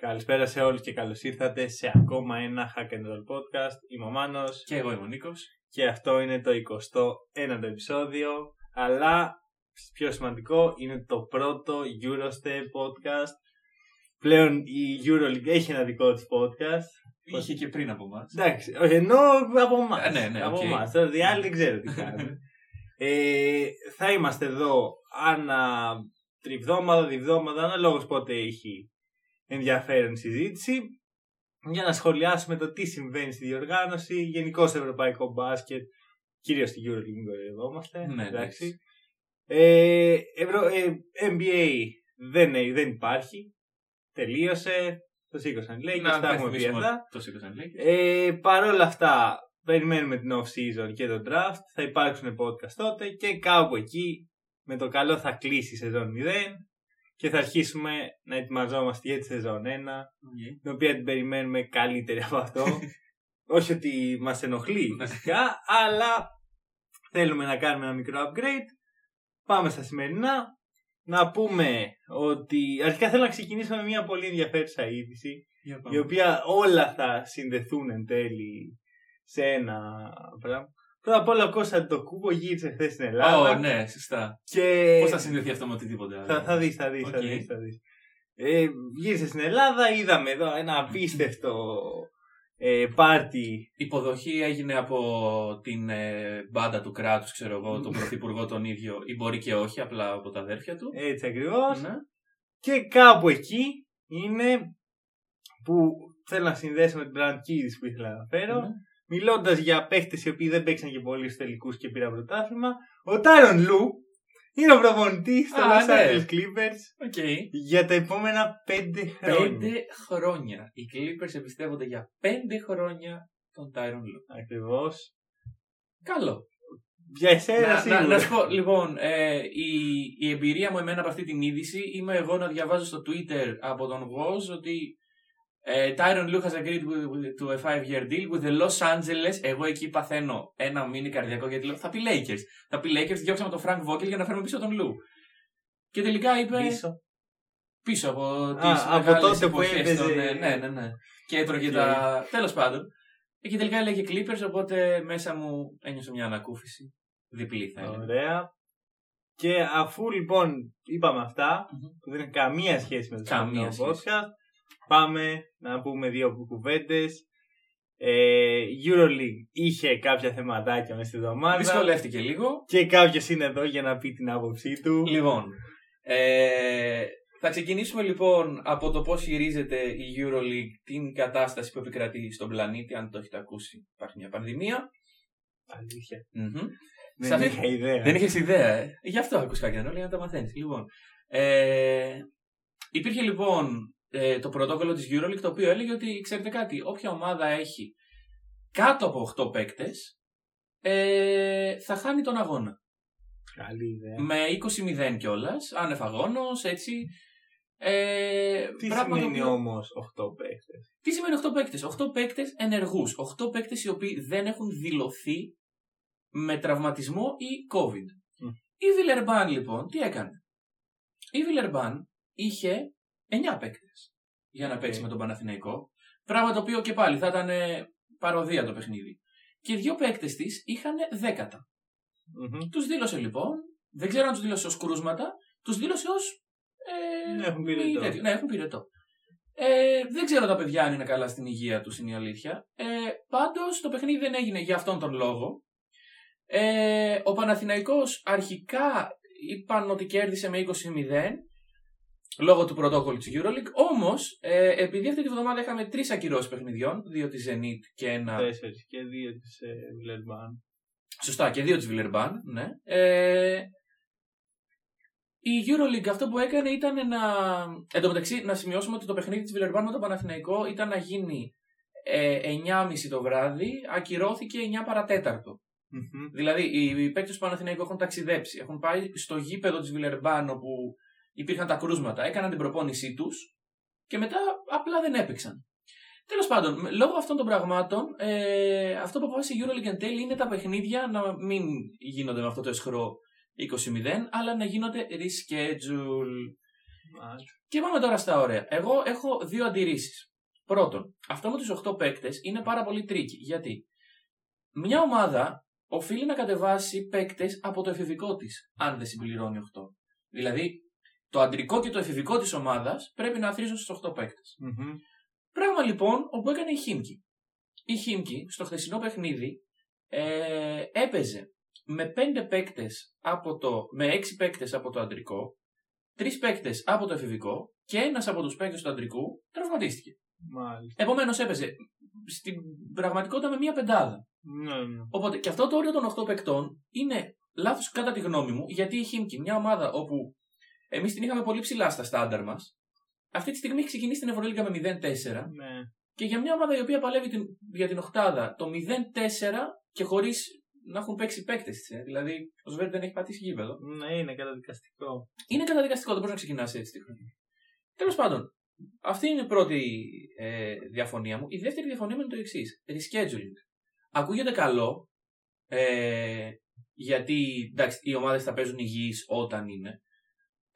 Καλησπέρα σε όλους και καλώς ήρθατε σε ακόμα ένα Hack and Roll podcast. Είμαι ο Μάνος Και εγώ είμαι ο Νίκος. και αυτό είναι το 21ο επεισόδιο, αλλά πιο σημαντικό είναι το πρώτο Eurostep podcast. Πλέον η EuroLeague έχει ένα δικό της podcast. Είχε και πριν από εμάς. Εντάξει, όχι, ενώ από εμάς. Ε, ναι, ναι, από οκ. εμάς. Τώρα οι άλλοι δεν ξέρω τι κάνουν. ε, θα είμαστε εδώ ανά τριβδόμαδα, διβδόμαδα, αναλόγως πότε έχει ενδιαφέρον συζήτηση για να σχολιάσουμε το τι συμβαίνει στη διοργάνωση, γενικώς στο ευρωπαϊκό μπάσκετ, κυρίως στη EuroLeague κορυδευόμαστε. Ναι, εντάξει. Ε, Ευρω... ε, NBA δεν, ε, δεν υπάρχει. Τελείωσε. Το σήκωσαν οι Lakers, τα έχουμε πει αυτά. Το σήκωσαν οι Lakers. Ε, Παρ' όλα αυτά, περιμένουμε την off-season και το draft. Θα υπάρξουν podcast τότε και κάπου εκεί με το καλό θα κλείσει η σεζόν 0 και θα αρχίσουμε να ετοιμαζόμαστε για τη σεζόν 1, Οκ. την οποία την περιμένουμε καλύτερη από αυτό. Όχι ότι μας ενοχλεί Ναι. φυσικά, αλλά θέλουμε να κάνουμε ένα μικρό upgrade. Πάμε στα σημερινά. Να πούμε ότι αρχικά θέλω να ξεκινήσω με μια πολύ ενδιαφέρουσα είδηση Για πάμε. η οποία όλα θα συνδεθούν εν τέλει σε ένα πράγμα. Πρώτα απ' όλα ο Κώστας Αντετοκούνμπο γύρισε χθες στην Ελλάδα. Ω, ναι, σωστά. Και Πώς θα συνδεθεί αυτό με οτιδήποτε άλλο. θα, θα δεις, θα δεις, θα Οκ. δεις, θα δεις. Ε, γύρισε στην Ελλάδα, είδαμε εδώ ένα απίστευτο ε, πάρτι. Η υποδοχή έγινε από την ε, μπάντα του κράτους, ξέρω εγώ, τον πρωθυπουργό τον ίδιο, ή μπορεί και όχι, απλά από τα αδέρφια του. Έτσι ακριβώς. Ναι. Και κάπου εκεί είναι που θέλω να συνδέσω με την breaking news που ήθελα να φέρω. Ναι. Μιλώντας για παίχτες οι οποίοι δεν παίξαν και πολύ στους τελικούς και πήραν πρωτάθλημα, ο Tyron Lue είναι ο προπονητής των Α, Los ναι. Angeles Clippers Οκ. για τα επόμενα πέντε χρόνια. Πέντε χρόνια. Οι Clippers εμπιστεύονται για πέντε χρόνια τον Tyron Lue. Ακριβώς. Καλό. Για εσένα Να, να, σίγουρα. να σου πω, λοιπόν, ε, η, η εμπειρία μου εμένα από αυτή την είδηση είμαι εγώ να διαβάζω στο Twitter από τον Woz ότι ε, Tyron Lue has agreed with, with- to a five-year deal with the Los Angeles. Εγώ εκεί παθαίνω ένα μίνι καρδιακό γιατί λέω θα πει Lakers. Θα πει Lakers, διώξαμε τον Frank Vogel για να φέρουμε πίσω τον Lue. Και τελικά είπε Πίσω. πίσω από τις Α, από μεγάλες τότε που εποχές έπαιζε. των, ε, ναι, ναι, ναι. Και έτρωγε Οκ. τα... Τέλος πάντων. Ε, Και τελικά έλεγε Clippers, οπότε μέσα μου ένιωσε μια ανακούφιση. Διπλή θα έλεγα. Ωραία. Και αφού λοιπόν είπαμε αυτά, Μμμ. που δεν έχουν καμία σχέση με το Καμία σημερινό σχέση. podcast, πάμε να πούμε δύο κουβέντες. Ε, EuroLeague είχε κάποια θεματάκια μέσα στη εβδομάδα. Δυσκολεύτηκε λίγο. Και κάποιος είναι εδώ για να πει την άποψή του. Λοιπόν, ε, θα ξεκινήσουμε λοιπόν από το πώς χειρίζεται η EuroLeague την κατάσταση που επικρατεί στον πλανήτη, αν το έχετε ακούσει. Υπάρχει μια πανδημία. Αλήθεια. Μμμ. Δεν Σε αυτή- είχα ιδέα. Δεν είχες ιδέα, ε. Γι' αυτό ακούς κάτι άλλο, για να τα μαθαίνεις. Λοιπόν, ε, υπήρχε λοιπόν ε, το πρωτόκολλο της EuroLeague το οποίο έλεγε ότι, ξέρετε κάτι, όποια ομάδα έχει κάτω από 8 παίκτες ε, θα χάνει τον αγώνα. Καλή ιδέα. Με 20-0 κιόλας, άνευ αγώνος, έτσι. Ε, Τι πράγμα το σημαίνει οποίο- όμως 8 παίχτε. Τι σημαίνει 8 παίκτες, 8 παίκτες ενεργούς. 8 παίκτες οι οποίοι δεν έχουν δηλωθεί με τραυματισμό ή COVID. Μμ. Η Βιλερμπάν λοιπόν τι έκανε; Η Βιλερμπάν είχε 9 παίκτες για να Οκ. παίξει με τον Παναθηναϊκό. Πράγμα το οποίο και πάλι θα ήταν ε, παρωδία το παιχνίδι. Και δύο παίκτες της είχαν δέκατα. Μμμ. Τους δήλωσε λοιπόν, δεν ξέρω αν τους δήλωσε ως κρούσματα, τους δήλωσε ως. Ε, Ναι, έχουν μη πυρετό. τέτοιο. Ναι, έχουν πυρετό. Ε, δεν ξέρω τα παιδιά αν είναι καλά στην υγεία τους, είναι η αλήθεια. Ε, Πάντως το παιχνίδι δεν έγινε για αυτόν τον λόγο. Ε, ο Παναθηναϊκός αρχικά είπαν ότι κέρδισε με 20-0 λόγω του πρωτόκολλου της Euroleague. Όμως, ε, επειδή αυτή τη βδομάδα είχαμε τρεις ακυρώσεις παιχνιδιών, δύο της Zenit και ένα. Τέσσερις και δύο της ε, Βιλερμπάν. Σωστά, και δύο της Βιλερμπάν, ναι. Ε, η Euroleague αυτό που έκανε ήταν να. Εν τω μεταξύ, να σημειώσουμε ότι το παιχνίδι της Βιλερμπάν με τον Παναθηναϊκό ήταν να γίνει ε, 9.30 το βράδυ, ακυρώθηκε 9 παρατέταρτο. Μμμ. Δηλαδή, οι, οι παίκτες του Παναθηναϊκού έχουν ταξιδέψει. Έχουν πάει στο γήπεδο της Βιλερμπάν όπου υπήρχαν τα κρούσματα, έκαναν την προπόνησή τους και μετά απλά δεν έπαιξαν. Τέλος πάντων, με- λόγω αυτών των πραγμάτων, ε, αυτό που αποφάσισε η Euroleague εν τέλει είναι τα παιχνίδια να μην γίνονται με αυτό το εσχρό 20-0, αλλά να γίνονται reschedule. Μάλιστα. Και πάμε τώρα στα ωραία. Εγώ έχω δύο αντιρρήσεις. Πρώτον, αυτό με τους 8 παίκτες είναι πάρα πολύ tricky. Γιατί; Μια ομάδα οφείλει να κατεβάσει παίκτες από το εφηβικό της, αν δεν συμπληρώνει 8. Δηλαδή, το αντρικό και το εφηβικό της ομάδας πρέπει να αθροίζουν στους 8 παίκτες. Μμμ. Πράγμα λοιπόν όπου έκανε η Χίμκι. Η Χίμκι στο χθεσινό παιχνίδι ε, έπαιζε με 5 παίκτες από το, με 6 παίκτες από το αντρικό, 3 παίκτες από το εφηβικό και ένας από τους παίκτες του αντρικού τραυματίστηκε. Μάλιστα. Επομένως έπαιζε στην πραγματικότητα με μία πεντάδα. Ναι, ναι. Οπότε και αυτό το όριο των 8 παικτών είναι λάθος κατά τη γνώμη μου, γιατί η Χίμκι, μια ομάδα όπου εμείς την είχαμε πολύ ψηλά στα στάνταρ μας, αυτή τη στιγμή έχει ξεκινήσει την Ευρωλίγκα με 0-4 ναι. και για μια ομάδα η οποία παλεύει την, για την οκτάδα το 0-4 και χωρίς να έχουν παίξει παίκτες της. Ε. Δηλαδή, ο Σβέρντ δεν έχει πατήσει γήπεδο. Ναι, είναι καταδικαστικό. Είναι καταδικαστικό, δεν μπορεί να ξεκινάς έτσι τη χρονιά. Τέλος πάντων, αυτή είναι η πρώτη ε, διαφωνία μου. Η δεύτερη διαφωνία μου είναι το εξής. Rescheduling. Ακούγεται καλό, ε, γιατί εντάξει, οι ομάδες θα παίζουν υγιείς όταν είναι.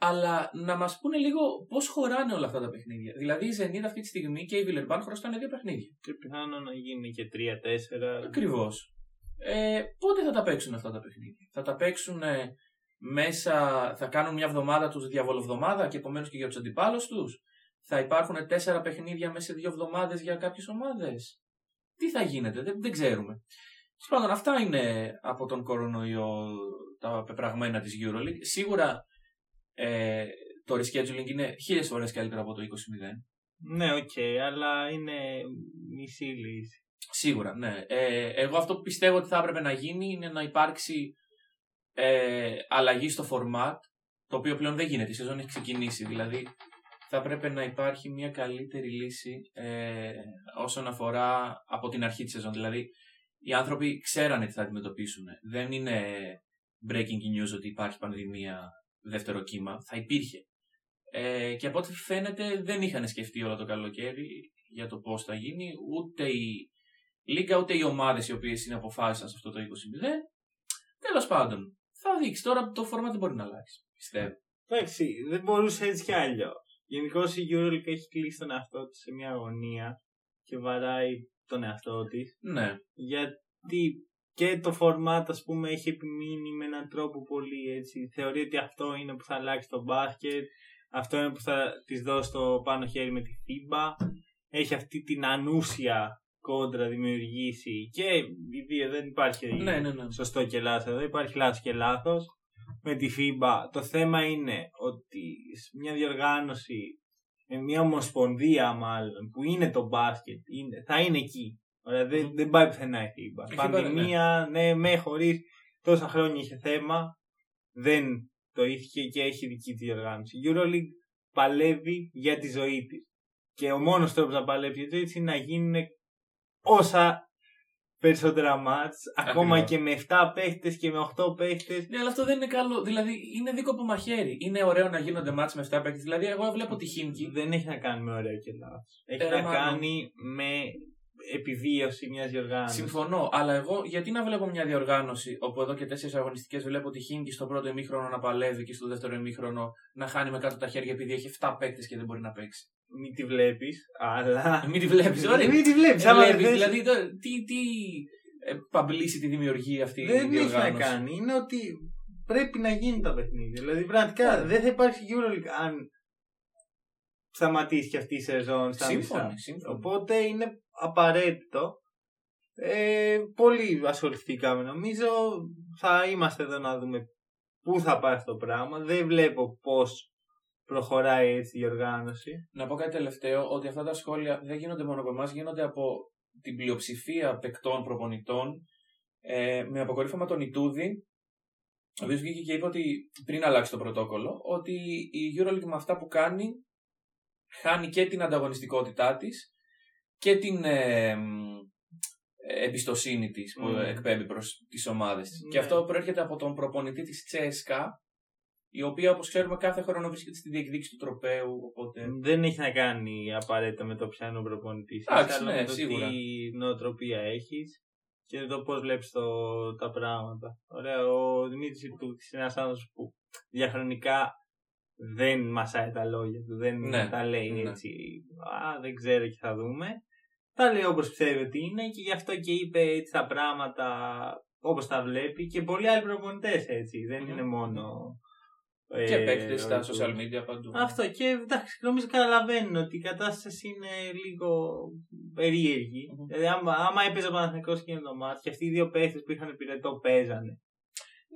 Αλλά να μας πούνε λίγο πώς χωράνε όλα αυτά τα παιχνίδια. Δηλαδή, η Zenit αυτή τη στιγμή και η Villeurbanne χρωστάνε δύο παιχνίδια. Και πιθανό να γίνει και 3-4. Ακριβώς. Ε, πότε θα τα παίξουν αυτά τα παιχνίδια; Θα τα παίξουν ε, μέσα, θα κάνουν μια εβδομάδα τους διαβολοβδομάδα και επομένως και για τους αντιπάλους τους; Θα υπάρχουν τέσσερα παιχνίδια μέσα σε δύο εβδομάδες για κάποιες ομάδες; Τι θα γίνεται, δεν, δεν ξέρουμε. Τέλος πάντων, αυτά είναι από τον κορονοϊό τα πεπραγμένα της Euroleague. Σίγουρα ε, το rescheduling είναι χίλιες φορές καλύτερο από το 20-0. Ναι, οκ, αλλά είναι μισή λύση. Σίγουρα, ναι. Ε, εγώ αυτό που πιστεύω ότι θα έπρεπε να γίνει είναι να υπάρξει ε, αλλαγή στο format, το οποίο πλέον δεν γίνεται. Η σεζόν έχει ξεκινήσει. Δηλαδή, θα έπρεπε να υπάρχει μια καλύτερη λύση ε, όσον αφορά από την αρχή της σεζόν. Δηλαδή, οι άνθρωποι ξέρανε τι θα αντιμετωπίσουν. Δεν είναι breaking news ότι υπάρχει πανδημία δεύτερο κύμα. Θα υπήρχε. Ε, και από ό,τι φαίνεται δεν είχαν σκεφτεί όλο το καλοκαίρι για το πώς θα γίνει. Ούτε η Λίγκα ούτε οι ομάδες οι οποίες είναι αποφάσισαν σε αυτό το 20-0. Τέλος πάντων, θα δείξει. Τώρα το φόρμα δεν μπορεί να αλλάξει. Πιστεύω. Εντάξει, δεν μπορούσε έτσι κι αλλιώς. Γενικώ η Euroleague έχει κλείσει τον εαυτό της σε μια αγωνία και βαράει τον εαυτό της. Ναι. Γιατί και το format ας πούμε έχει επιμείνει με έναν τρόπο πολύ έτσι. Θεωρεί ότι αυτό είναι που θα αλλάξει το μπάσκετ. Αυτό είναι που θα της δώσει το πάνω χέρι με τη FIBA. Έχει αυτή την ανούσια κόντρα δημιουργήσει και οι δύο δεν υπάρχει Ναι, ναι, ναι. σωστό και λάθος εδώ, υπάρχει λάθος και λάθος. Με τη FIBA το θέμα είναι ότι σε μια διοργάνωση, με μια ομοσπονδία μάλλον, που είναι το μπάσκετ, είναι, θα είναι εκεί. Ωραία, δεν, δεν πάει πουθενά η FIBA. Η FIBA, Πανδημία, ναι, με χωρίς, τόσα χρόνια είχε θέμα, δεν το είχε και έχει δική της διοργάνωση. Η EuroLeague παλεύει για τη ζωή της. Και ο μόνος τρόπος να παλεύει για τη ζωή της είναι να γίνουν όσα περισσότερα μάτς, ακόμα Ακριβώς. και με 7 παίχτες και με 8 παίχτες. Ναι, αλλά αυτό δεν είναι καλό. Δηλαδή, είναι δίκοπο μαχαίρι. Είναι ωραίο να γίνονται μάτς με 7 παίκτες. Δηλαδή, εγώ βλέπω τη Χίμκι. Δεν έχει να κάνει με ωραίο και λάθος. Έχει Ε, να μάλλον. κάνει με επιβίωση μιας διοργάνωσης. Συμφωνώ, αλλά εγώ γιατί να βλέπω μια διοργάνωση όπου εδώ και τέσσερις αγωνιστικές βλέπω τη Χίμκι στο πρώτο ημίχρονο να παλεύει και στο δεύτερο ημίχρονο να χάνει με κάτω τα χέρια επειδή έχει 7 παίκτες και δεν μπορεί να παίξει. Μην τη βλέπεις, αλλά... Μην τη βλέπεις, ωραία. Μην τη βλέπεις, Ε, άμα βλέπεις, δεν θες- δηλαδή, το- τι, τι ε, publicity δημιουργεί αυτή η Δεν έχει να διοργάνωση; κάνει. Είναι ότι πρέπει να γίνει τα παιχνίδια. Δηλαδή, πραγματικά Ναι. δεν θα υπάρξει EuroLeague αν σταματήσει και αυτή η σεζόν στα Σύμφωνοι, μισά. σύμφωνοι. Οπότε είναι απαραίτητο. Ε, πολύ ασχοληθήκαμε νομίζω. Θα είμαστε εδώ να δούμε πού θα πάει αυτό το πράγμα. Δεν βλέπω πώς προχωράει έτσι η οργάνωση. Να πω κάτι τελευταίο, ότι αυτά τα σχόλια δεν γίνονται μόνο από εμάς, γίνονται από την πλειοψηφία παικτών προπονητών. Ε, με αποκορύφωμα τον Ιτούδη, ο οποίος βγήκε και είπε ότι πριν αλλάξει το πρωτόκολλο, ότι η Euroleague με αυτά που κάνει χάνει και την ανταγωνιστικότητά της και την ε, μ, ε, εμπιστοσύνη της που Μμμ. εκπέμπει προς τις ομάδες της. Ναι. Και αυτό προέρχεται από τον προπονητή της Τσέσκα, η οποία όπως ξέρουμε κάθε χρόνο βρίσκεται στη διεκδίκηση του τροπέου, οπότε... Δεν έχει να κάνει απαραίτητα με το πιάνο προπονητής. Εντάξει, αλλά ναι, με το σίγουρα. τι νοοτροπία έχεις και το πώς βλέπεις τα πράγματα. Ωραία, ο Δημήτρης Ιτούτη είναι ένας άνθρωπος που διαχρονικά δεν μασάει τα λόγια του, δεν Ναι, τα λέει ναι. έτσι. Α, δεν ξέρω και θα δούμε. Τα λέει όπως πιστεύει ότι είναι και γι' αυτό και είπε έτσι τα πράγματα όπως τα βλέπει και πολλοί άλλοι προπονητές έτσι. Δεν Μμμ. είναι μόνο. Και ε, παίκτες στα ο- social media παντού. Αυτό και εντάξει, νομίζω καταλαβαίνουν ότι η κατάσταση είναι λίγο περίεργη. Μμμ. Δηλαδή, άμα, άμα έπαιζε ο Παναθηναϊκός εκείνο το μάτι και αυτοί οι δύο παίχτε που είχαν πυρετό παίζανε.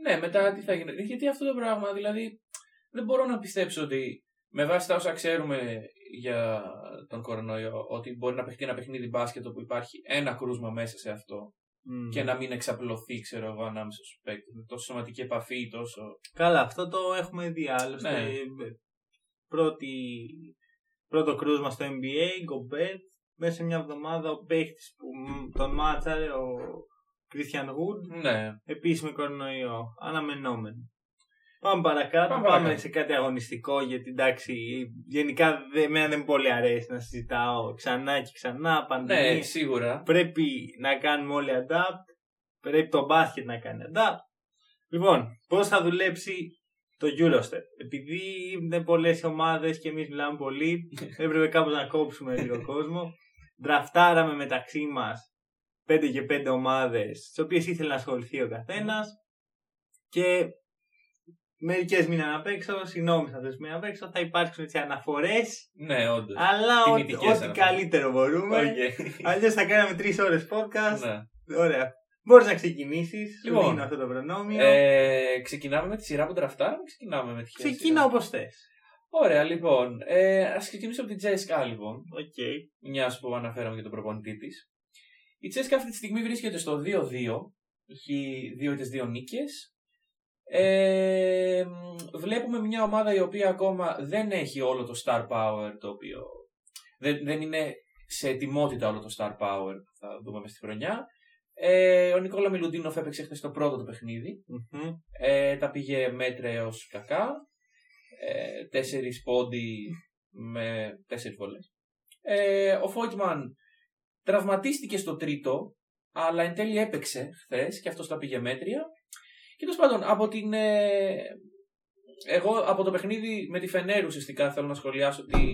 Ναι, μετά τι θα γίνει. Γιατί αυτό το πράγμα, δηλαδή, δεν μπορώ να πιστέψω ότι με βάση τα όσα ξέρουμε για τον κορονοϊό, ότι μπορεί να παιχτεί ένα παιχνίδι μπάσκετ όπου υπάρχει ένα κρούσμα μέσα σε αυτό Μμ. και να μην εξαπλωθεί, ξέρω εγώ, ανάμεσα στους παίκτες. Τόσο σωματική επαφή, τόσο. Καλά, αυτό το έχουμε δει άλλωστε. Ναι. Ε, Πρώτη, πρώτο κρούσμα στο NBA, Γκομπέτ. Μέσα σε μια εβδομάδα ο παίχτης που μ, τον μάρκαρε, ο Christian Wood, Ναι. επίσης με κορονοϊό. Αναμενόμενο. Πάμε παρακάτω, Πάμε πάμε, παρακάτω. σε κάτι αγωνιστικό γιατί εντάξει, γενικά δε, εμένα δεν μου πολύ αρέσει να συζητάω ξανά και ξανά πανδημία. Ναι, σίγουρα. Πρέπει να κάνουμε όλοι adapt, πρέπει το μπάσκετ να κάνει adapt. Λοιπόν, πώς θα δουλέψει το Eurostep. Επειδή είναι πολλές ομάδες και εμείς μιλάμε πολύ, έπρεπε κάπως να κόψουμε λίγο κόσμο. Δραφτάραμε μεταξύ μας 5 και 5 ομάδες, στις οποίες ήθελε να ασχοληθεί ο καθένας και μερικές μείναν απ' έξω, συγγνώμη θα μείναν απ' έξω, θα υπάρξουν έτσι αναφορές, Ναι, όντως. αλλά ό,τι, Τιμητικές ό,τι αναφορές. καλύτερο μπορούμε. Αλλιώς θα κάναμε 3 ώρες podcast. Ναι. Ωραία. Μπορείς να ξεκινήσεις, Λοιπόν, σου δίνω αυτό το προνόμιο. Ε, ξεκινάμε με τη σειρά που draftάραμε, ξεκινάμε με τη χέρια Ξεκίνα σειρά; όπως θες. Ωραία, λοιπόν. Ε, Α ξεκινήσω από την ΤΣΣΚΑ, λοιπόν. Οκ. Μια που αναφέραμε για τον προπονητή της. Η ΤΣΣΚΑ αυτή τη στιγμή βρίσκεται στο 2-2. Έχει δύο ήττες δύο νίκες. Ε, μ, βλέπουμε μια ομάδα η οποία ακόμα δεν έχει όλο το star power το οποίο δεν, δεν είναι σε ετοιμότητα όλο το star power που θα δούμε μες στη χρονιά. Ε, ο Νικόλα Μιλουντίνοφ έπαιξε χθες το πρώτο το παιχνίδι. Μμμ. Ε, τα πήγε μέτρα έως κακά. Ε, τέσσερις πόντι με τέσσερις βολές. Ε, ο Φόιτμαν τραυματίστηκε στο τρίτο, αλλά εν τέλει έπαιξε χθες και αυτός τα πήγε μέτρια. Και τέλος πάντων, από την. ε, εγώ από το παιχνίδι με τη Φενέρ ουσιαστικά θέλω να σχολιάσω τι,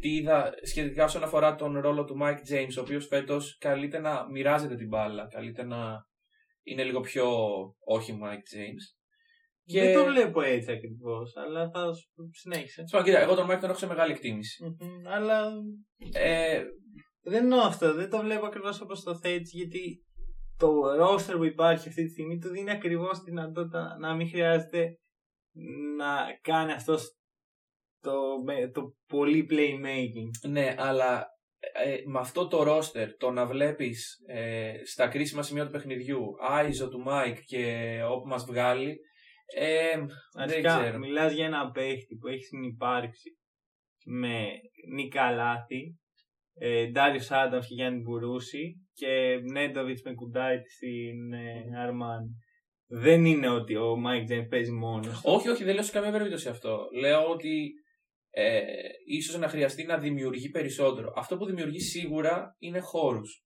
τι είδα σχετικά όσον αφορά τον ρόλο του Mike James, ο οποίος φέτος καλείται να μοιράζεται την μπάλα, καλείται να είναι λίγο πιο όχι Mike James. Και... Δεν το βλέπω έτσι ακριβώς, αλλά θα σου συνέχισε. Σπάνω, κοίτα, εγώ τον Mike τον έχω σε μεγάλη εκτίμηση. Μμμ. Αλλά Ε, δεν εννοώ αυτό, δεν το βλέπω ακριβώς όπως το θέτεις, γιατί το roster που υπάρχει αυτή τη στιγμή του δίνει ακριβώς τη δυνατότητα να μην χρειάζεται να κάνει αυτό το, με- το πολύ playmaking. ναι, αλλά ε, με αυτό το roster, το να βλέπεις ε, στα κρίσιμα σημεία του παιχνιδιού, Άιζο του Mike και όπου μας βγάλει, ε, δεν Αρχικά, ξέρω. μιλάς για ένα παίχτη που έχει συνυπάρξει με Νίκα Λάθη, ε, Ντάριος Άνταμς και Γιάννη Μπουρούση και Νέντοβιτς με κουντάιτη στην ε, Αρμάνη. Δεν είναι ότι ο Μάικ Τζέιμς παίζει μόνος. του. Όχι, όχι, δεν λέω σε καμία περίπτωση αυτό. Λέω ότι ε, ίσως να χρειαστεί να δημιουργεί περισσότερο. Αυτό που δημιουργεί σίγουρα είναι χώρους.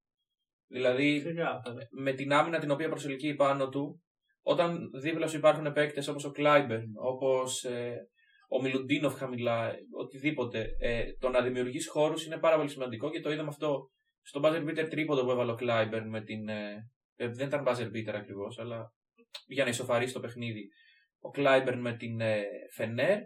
Δηλαδή, Ξεκάθαρα. με την άμυνα την οποία προσελκύει πάνω του, όταν δίπλα σου υπάρχουν παίκτες όπως ο Κλάιμπερν, όπως ο Μιλουτίνοφ χαμηλά, οτιδήποτε, ε, το να δημιουργείς χώρους είναι πάρα πολύ σημαντικό και το είδαμε αυτό στον buzzer beater τρίποντο που έβαλε ο Κλάιμπερν με την. Ε, ε, δεν ήταν buzzer beater ακριβώς, αλλά για να ισοφαρίσει το παιχνίδι. Ο Κλάιμπερν με την ε, Φενέρ.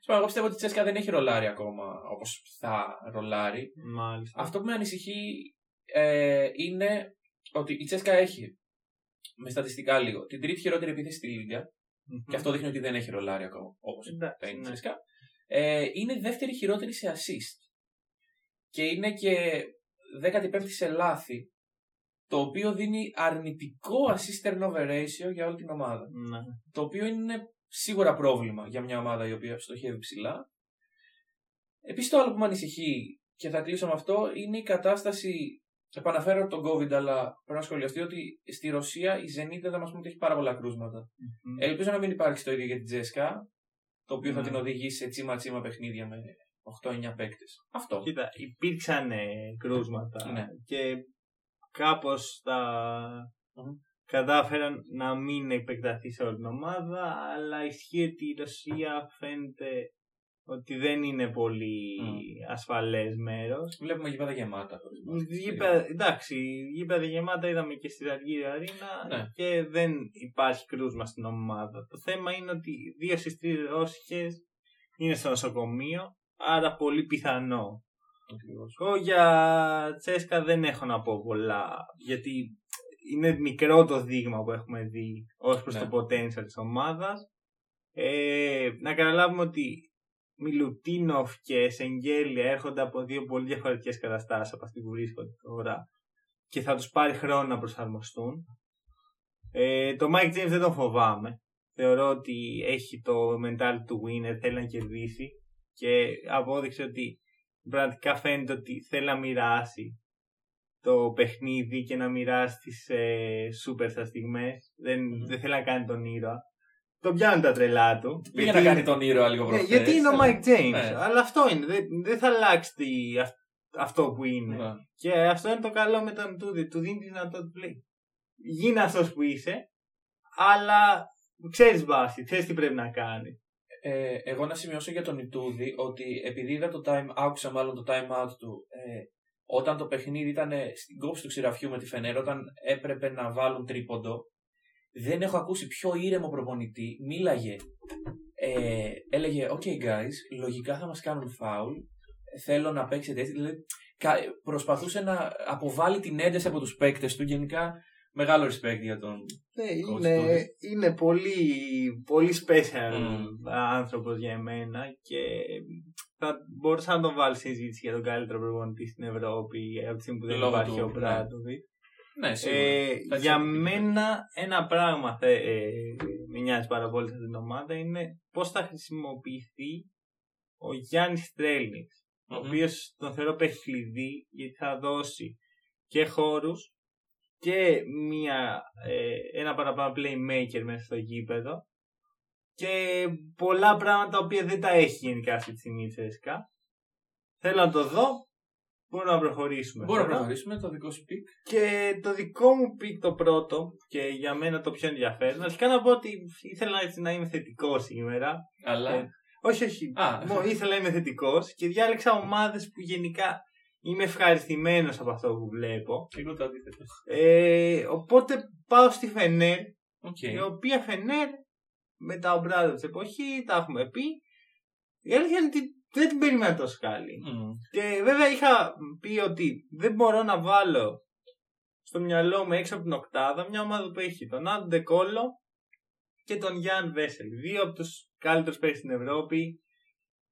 Σπάνω, εγώ πιστεύω ότι η Τσέσκα δεν έχει ρολάρει ακόμα όπως θα ρολάρει. Μάλιστα. Αυτό που με ανησυχεί ε, είναι ότι η Τσέσκα έχει, με στατιστικά λίγο, την τρίτη χειρότερη επίθεση στη Λίγκα. Μμμ. Και αυτό δείχνει ότι δεν έχει ρολάρει ακόμα, όπως Εντάξει, τα είναι η ναι. Τσέσκα. Ε, είναι η δεύτερη χειρότερη σε assist. Και είναι και 15η σε λάθη, το οποίο δίνει αρνητικό assist turnover ratio για όλη την ομάδα. Ναι. Το οποίο είναι σίγουρα πρόβλημα για μια ομάδα η οποία στοχεύει ψηλά. Επίσης, το άλλο που με ανησυχεί και θα κλείσω με αυτό είναι η κατάσταση. Επαναφέρω τον COVID, αλλά πρέπει να σχολιαστεί ότι στη Ρωσία η Zenit δεν θα μας πούμε ότι έχει πάρα πολλά κρούσματα. Μμμ. Ελπίζω να μην υπάρξει το ίδιο για την Τζέσκα, το οποίο θα Ναι. την οδηγήσει σε τσίμα-τσίμα παιχνίδια με 8-9 παίκτες. Αυτό. Κοίτα, υπήρξαν ε, κρούσματα Ναι. και κάπως τα, Μμμ. κατάφεραν να μην επεκταθεί σε όλη την ομάδα, αλλά ισχύει ότι η Ρωσία φαίνεται ότι δεν είναι πολύ Μμ. ασφαλές μέρος. Βλέπουμε γήπεδα γεμάτα. χωρίς μπάσκετ. Γήπεδα, εντάξει, γήπεδα γεμάτα είδαμε και στη Ζαργύρια Αρίνα Ναι. και δεν υπάρχει κρούσμα στην ομάδα. Το θέμα είναι ότι δύο στις τρεις Ρώσικες είναι στο νοσοκομείο, άρα πολύ πιθανό. Ακριβώς. Εγώ για Τσέσκα δεν έχω να πω πολλά, γιατί είναι μικρό το δείγμα που έχουμε δει ως προς Ναι. το potential της ομάδας. Ε, να καταλάβουμε ότι Μιλουτίνοφ και Σεγγέλια έρχονται από δύο πολύ διαφορετικές καταστάσεις από αυτή που βρίσκονται τώρα και θα τους πάρει χρόνο να προσαρμοστούν. Ε, το Mike James δεν τον φοβάμαι. Θεωρώ ότι έχει το mental του winner, θέλει να κερδίσει και απόδειξε ότι πραγματικά φαίνεται ότι θέλει να μοιράσει το παιχνίδι και να μοιράσει τις ε, super στα στιγμές. Δεν, Μμμ. δεν θέλει να κάνει τον ήρωα. Το πιάνουν τα τρελά του. Πήγε να κάνει τον ήρωα λίγο Ναι, προχθές. γιατί είναι ο αλλά- Mike James. Ναι. Αλλά αυτό είναι. Δεν, δεν θα αλλάξει τι- αυ- αυτό που είναι. Ναι. Και αυτό είναι το καλό με τον Τούδη. Του δίνει τη δυνατότητα του λέει. Γίνε αυτός που είσαι, αλλά ξέρεις βάση, ξέρει τι πρέπει να κάνει. Ε, εγώ να σημειώσω για τον Ιτούδη ότι επειδή είδα το time, άκουσα μάλλον το time out του, ε, όταν το παιχνίδι ήταν στην κόψη του ξηραφιού με τη Φενέρ, όταν έπρεπε να βάλουν τρίποντο, δεν έχω ακούσει πιο ήρεμο προπονητή. Μίλαγε. Ε, έλεγε, OK guys, λογικά θα μας κάνουν foul. Θέλω να παίξετε έτσι. Δηλαδή, κα- προσπαθούσε να αποβάλει την ένταση από τους παίκτες του. Γενικά, μεγάλο respect για τον... Ναι, Coach είναι, Τούδη. είναι πολύ, πολύ special Μμμ. άνθρωπος για εμένα και θα μπορούσα να τον βάλει σε συζήτηση για τον καλύτερο προπονητή στην Ευρώπη από τη στιγμή που δεν Λόγω υπάρχει του, ο ναι. Μπράντοβιτ. Ναι, σίγουρα. Ε, Θα για έτσι μένα ένα πράγμα θε, ε, με νοιάζει πάρα πολύ σε αυτήν την ομάδα είναι πώς θα χρησιμοποιηθεί ο Γιάνις Στρέλνιεκς ο Μμμ. οποίος τον θεωρώ παίχτη κλειδί γιατί θα δώσει και χώρους και μια, ε, ένα παραπάνω playmaker μέσα στο γήπεδο και πολλά πράγματα τα οποία δεν τα έχει γενικά αυτή τη στιγμή η CSKA. Θέλω να το δω. Μπορούμε να προχωρήσουμε. Μπορούμε να τώρα. προχωρήσουμε το δικό σου pick. Και το δικό μου pick το πρώτο και για μένα το πιο ενδιαφέρον. Αρχικά να πω ότι ήθελα έτσι να είμαι θετικός σήμερα. Αλλά; Ε, όχι, όχι. Α. Μο- ήθελα να είμαι θετικός και διάλεξα ομάδες που γενικά είμαι ευχαριστημένος από αυτό που βλέπω. Εγώ το αντίθετο. Ε, οπότε πάω στη Φενέρ, Οκ. η οποία Φενέρ μετά Ομπράντοβιτς εποχής, τα έχουμε πει. Η αλήθεια είναι ότι δεν την περίμενα τόσο καλή. Μμ. Και βέβαια είχα πει ότι δεν μπορώ να βάλω στο μυαλό μου έξω από την οκτάδα μια ομάδα που έχει τον Άντο Ντεκόλο και τον Γιάνν Βέσελ. Δύο από τους καλύτερους παίκτες στην Ευρώπη.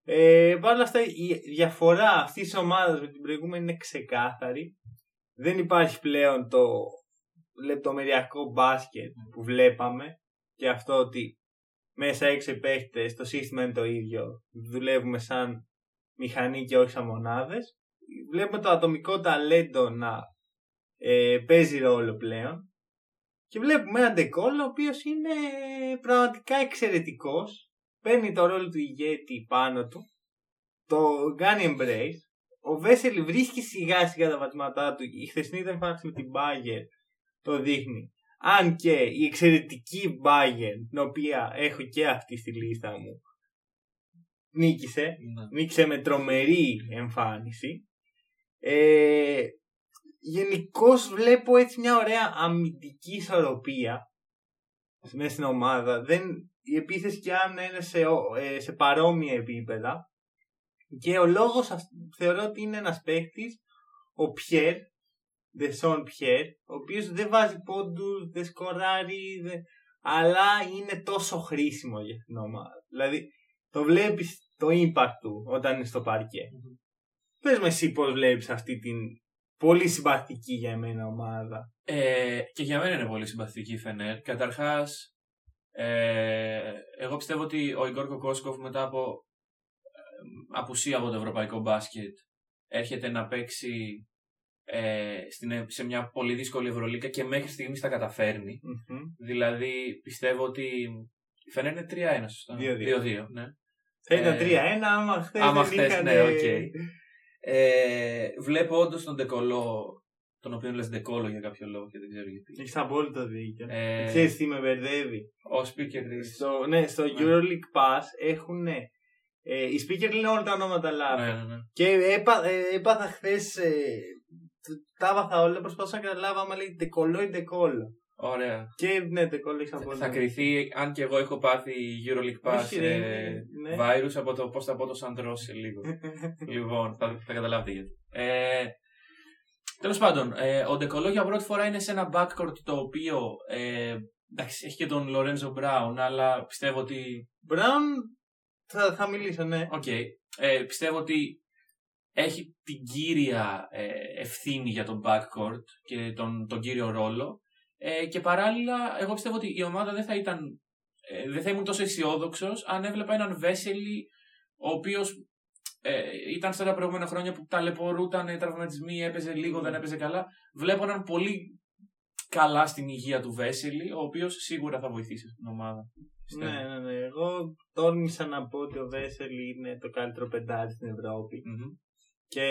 Ε, Παρ' όλα αυτά η διαφορά αυτής της ομάδας με την προηγούμενη είναι ξεκάθαρη. Δεν υπάρχει πλέον το λεπτομεριακό μπάσκετ που βλέπαμε και αυτό ότι μέσα έξω οι παίχτες, το σύστημα είναι το ίδιο. Δουλεύουμε σαν μηχανή και όχι σαν μονάδες. Βλέπουμε το ατομικό ταλέντο να ε, παίζει ρόλο πλέον. Και βλέπουμε έναν Ντεκόλ ο οποίος είναι πραγματικά εξαιρετικός. Παίρνει το ρόλο του ηγέτη πάνω του. Το κάνει embrace. Ο Βέσελ βρίσκει σιγά σιγά τα βατήματά του. Η χθεσινή ήταν εμφάνιση με την Bayern το δείχνει. Αν και η εξαιρετική Bayern, την οποία έχω και αυτή στη λίστα μου, νίκησε. Ναι. Νίκησε με τρομερή εμφάνιση. Ε, Γενικώς βλέπω έτσι μια ωραία αμυντική ισορροπία μέσα στην ομάδα. Δεν, η επίθεση και αν είναι σε, ο- ε, σε παρόμοια επίπεδα. Και ο λόγος αυ- θεωρώ ότι είναι ένας παίχτης, ο Πιέρ, Δεσόν Πιέρ, ο οποίος δεν βάζει πόντους, δεν σκοράρει, δεν- αλλά είναι τόσο χρήσιμο για την ομάδα. Δηλαδή, το βλέπεις το impact του όταν είναι στο παρκέ. Μμμ. Πες με εσύ πώς βλέπεις αυτή την πολύ συμπαθητική για εμένα ομάδα. Ε, και για μένα είναι πολύ συμπαθητική η Φενέρ. Καταρχάς, ε, εγώ πιστεύω ότι ο Ιγκόρ Κοκόσκοφ μετά από ε, απουσία από το ευρωπαϊκό μπάσκετ έρχεται να παίξει ε, στην, σε μια πολύ δύσκολη Ευρωλίκα και μέχρι στιγμής τα καταφέρνει. Μμμ. Δηλαδή πιστεύω ότι η Φενέρ είναι 3-1, σωστά; 2-2. 2-2, ναι. Θα ήταν Ε, 3-1 άμα χθες άμα δεν χθες, είχαν... ναι, οκ. Ε, βλέπω όντως τον Ντεκολό τον οποίο λες Ντεκόλο για κάποιο λόγο και δεν ξέρω γιατί. Έχεις απόλυτο δίκιο. Ε, Ξέρεις τι με μπερδεύει; ο speaker is... Στο, ναι, στο EuroLeague Pass έχουν. Ε, οι speaker λένε όλα τα ονόματα λάθος. Ναι, ναι, ναι. Και έπα, ε, έπαθα χθες. Ε, τ- τα έμαθα όλα, προσπαθούσα να καταλάβω άμα λέει Ντεκολό ή Ντεκόλο. Ωραία. Και ναι, Ντεκολό έχεις απόλυτο. Θα κριθεί, αν και εγώ έχω πάθει EuroLeague Pass Όχι, ρε, ε, ναι. virus από το πώς θα πω το Σαντρό σε λίγο. λοιπόν, θα, θα καταλάβετε γιατί. Ε, Τέλος πάντων, ε, ο Ντεκολό για πρώτη φορά είναι σε ένα backcourt το οποίο. Ε, εντάξει, έχει και τον Λορέντζο Μπράουν, αλλά πιστεύω ότι. Μπράουν θα, θα μιλήσω, ναι. Οκ. ε, πιστεύω ότι έχει την κύρια ε, ευθύνη για τον backcourt και τον, τον κύριο ρόλο. Ε, και παράλληλα, εγώ πιστεύω ότι η ομάδα δεν θα ήταν. Ε, δεν θα ήμουν τόσο αισιόδοξος αν έβλεπα έναν Βέσελη ο οποίος ε, ήταν στα τα προηγούμενα χρόνια που ταλαιπωρούταν, τραυματισμοί, έπαιζε λίγο, δεν έπαιζε καλά. Βλέπω έναν πολύ καλά στην υγεία του Βέσελη, ο οποίος σίγουρα θα βοηθήσει την ομάδα. πιστεύω. Ναι, ναι, ναι. Εγώ τόλμησα να πω ότι ο Βέσελ είναι το καλύτερο πεντάρι στην Ευρώπη. Μμμ. Και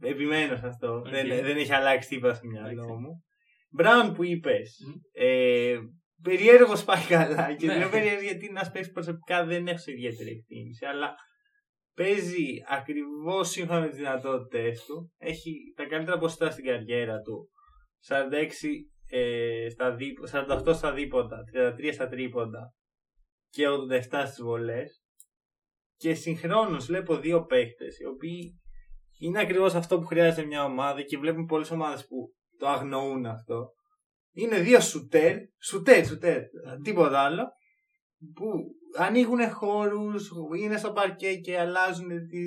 επιμένω σε αυτό. Οκ. Δεν, δεν έχει αλλάξει τίποτα στο μυαλό Εντάξει. μου. Μπράουν που είπες. Μμ. Ε, Περίεργος πάει καλά. Και Ναι. λέω περίεργος γιατί ένας παίχτης προσωπικά δεν έχω σε ιδιαίτερη εκτίμηση. Αλλά παίζει ακριβώς σύμφωνα με τις δυνατότητες του. Έχει τα καλύτερα ποσοστά στην καριέρα του. 46 ε, στα δί, 48 στα δίποτα, 33 στα τρίποντα και 87 στις βολές. Και συγχρόνως βλέπω δύο παίχτες οι οποίοι είναι ακριβώς αυτό που χρειάζεται μια ομάδα και βλέπουμε πολλές ομάδες που το αγνοούν αυτό. Είναι δύο σουτέρ, σουτέρ, σουτέρ, τίποτα άλλο, που ανοίγουν χώρους, είναι στο παρκέ και αλλάζουν τη,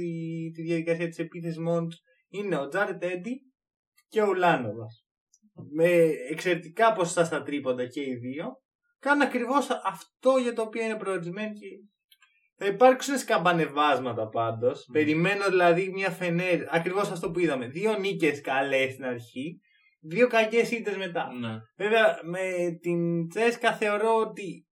τη διαδικασία της επίθεσης μόνοι τους. Είναι ο Τζάρετ Έντι και ο Λάνοβας. Με εξαιρετικά ποσοστά στα τρίποντα και οι δύο. Κάνουν ακριβώς αυτό για το οποίο είναι προορισμένοι και θα υπάρξουν σκαμπανεβάσματα πάντως. Περιμένω δηλαδή μια φενέρ, ακριβώς αυτό που είδαμε. Δύο νίκες καλές στην αρχή, δύο κακές ήττες μετά. Ναι. Βέβαια με την Τσέσκα θεωρώ ότι